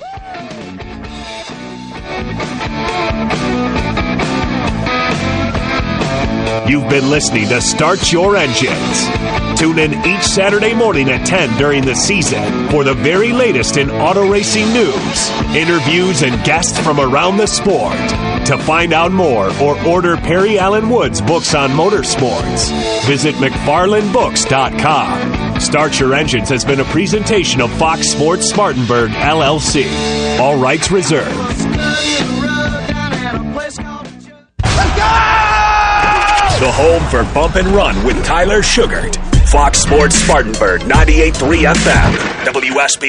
You've been listening to Start Your Engines. Tune in each Saturday morning at 10 during the season for the very latest in auto racing news, interviews, and guests from around the sport. To find out more or order Perry Allen Wood's books on motorsports, visit McFarlandBooks.com. Start Your Engines has been a presentation of Fox Sports Spartanburg, LLC. All rights reserved. The home for Bump and Run with Tyler Sugart. Fox Sports Spartanburg, 98.3 FM. WSB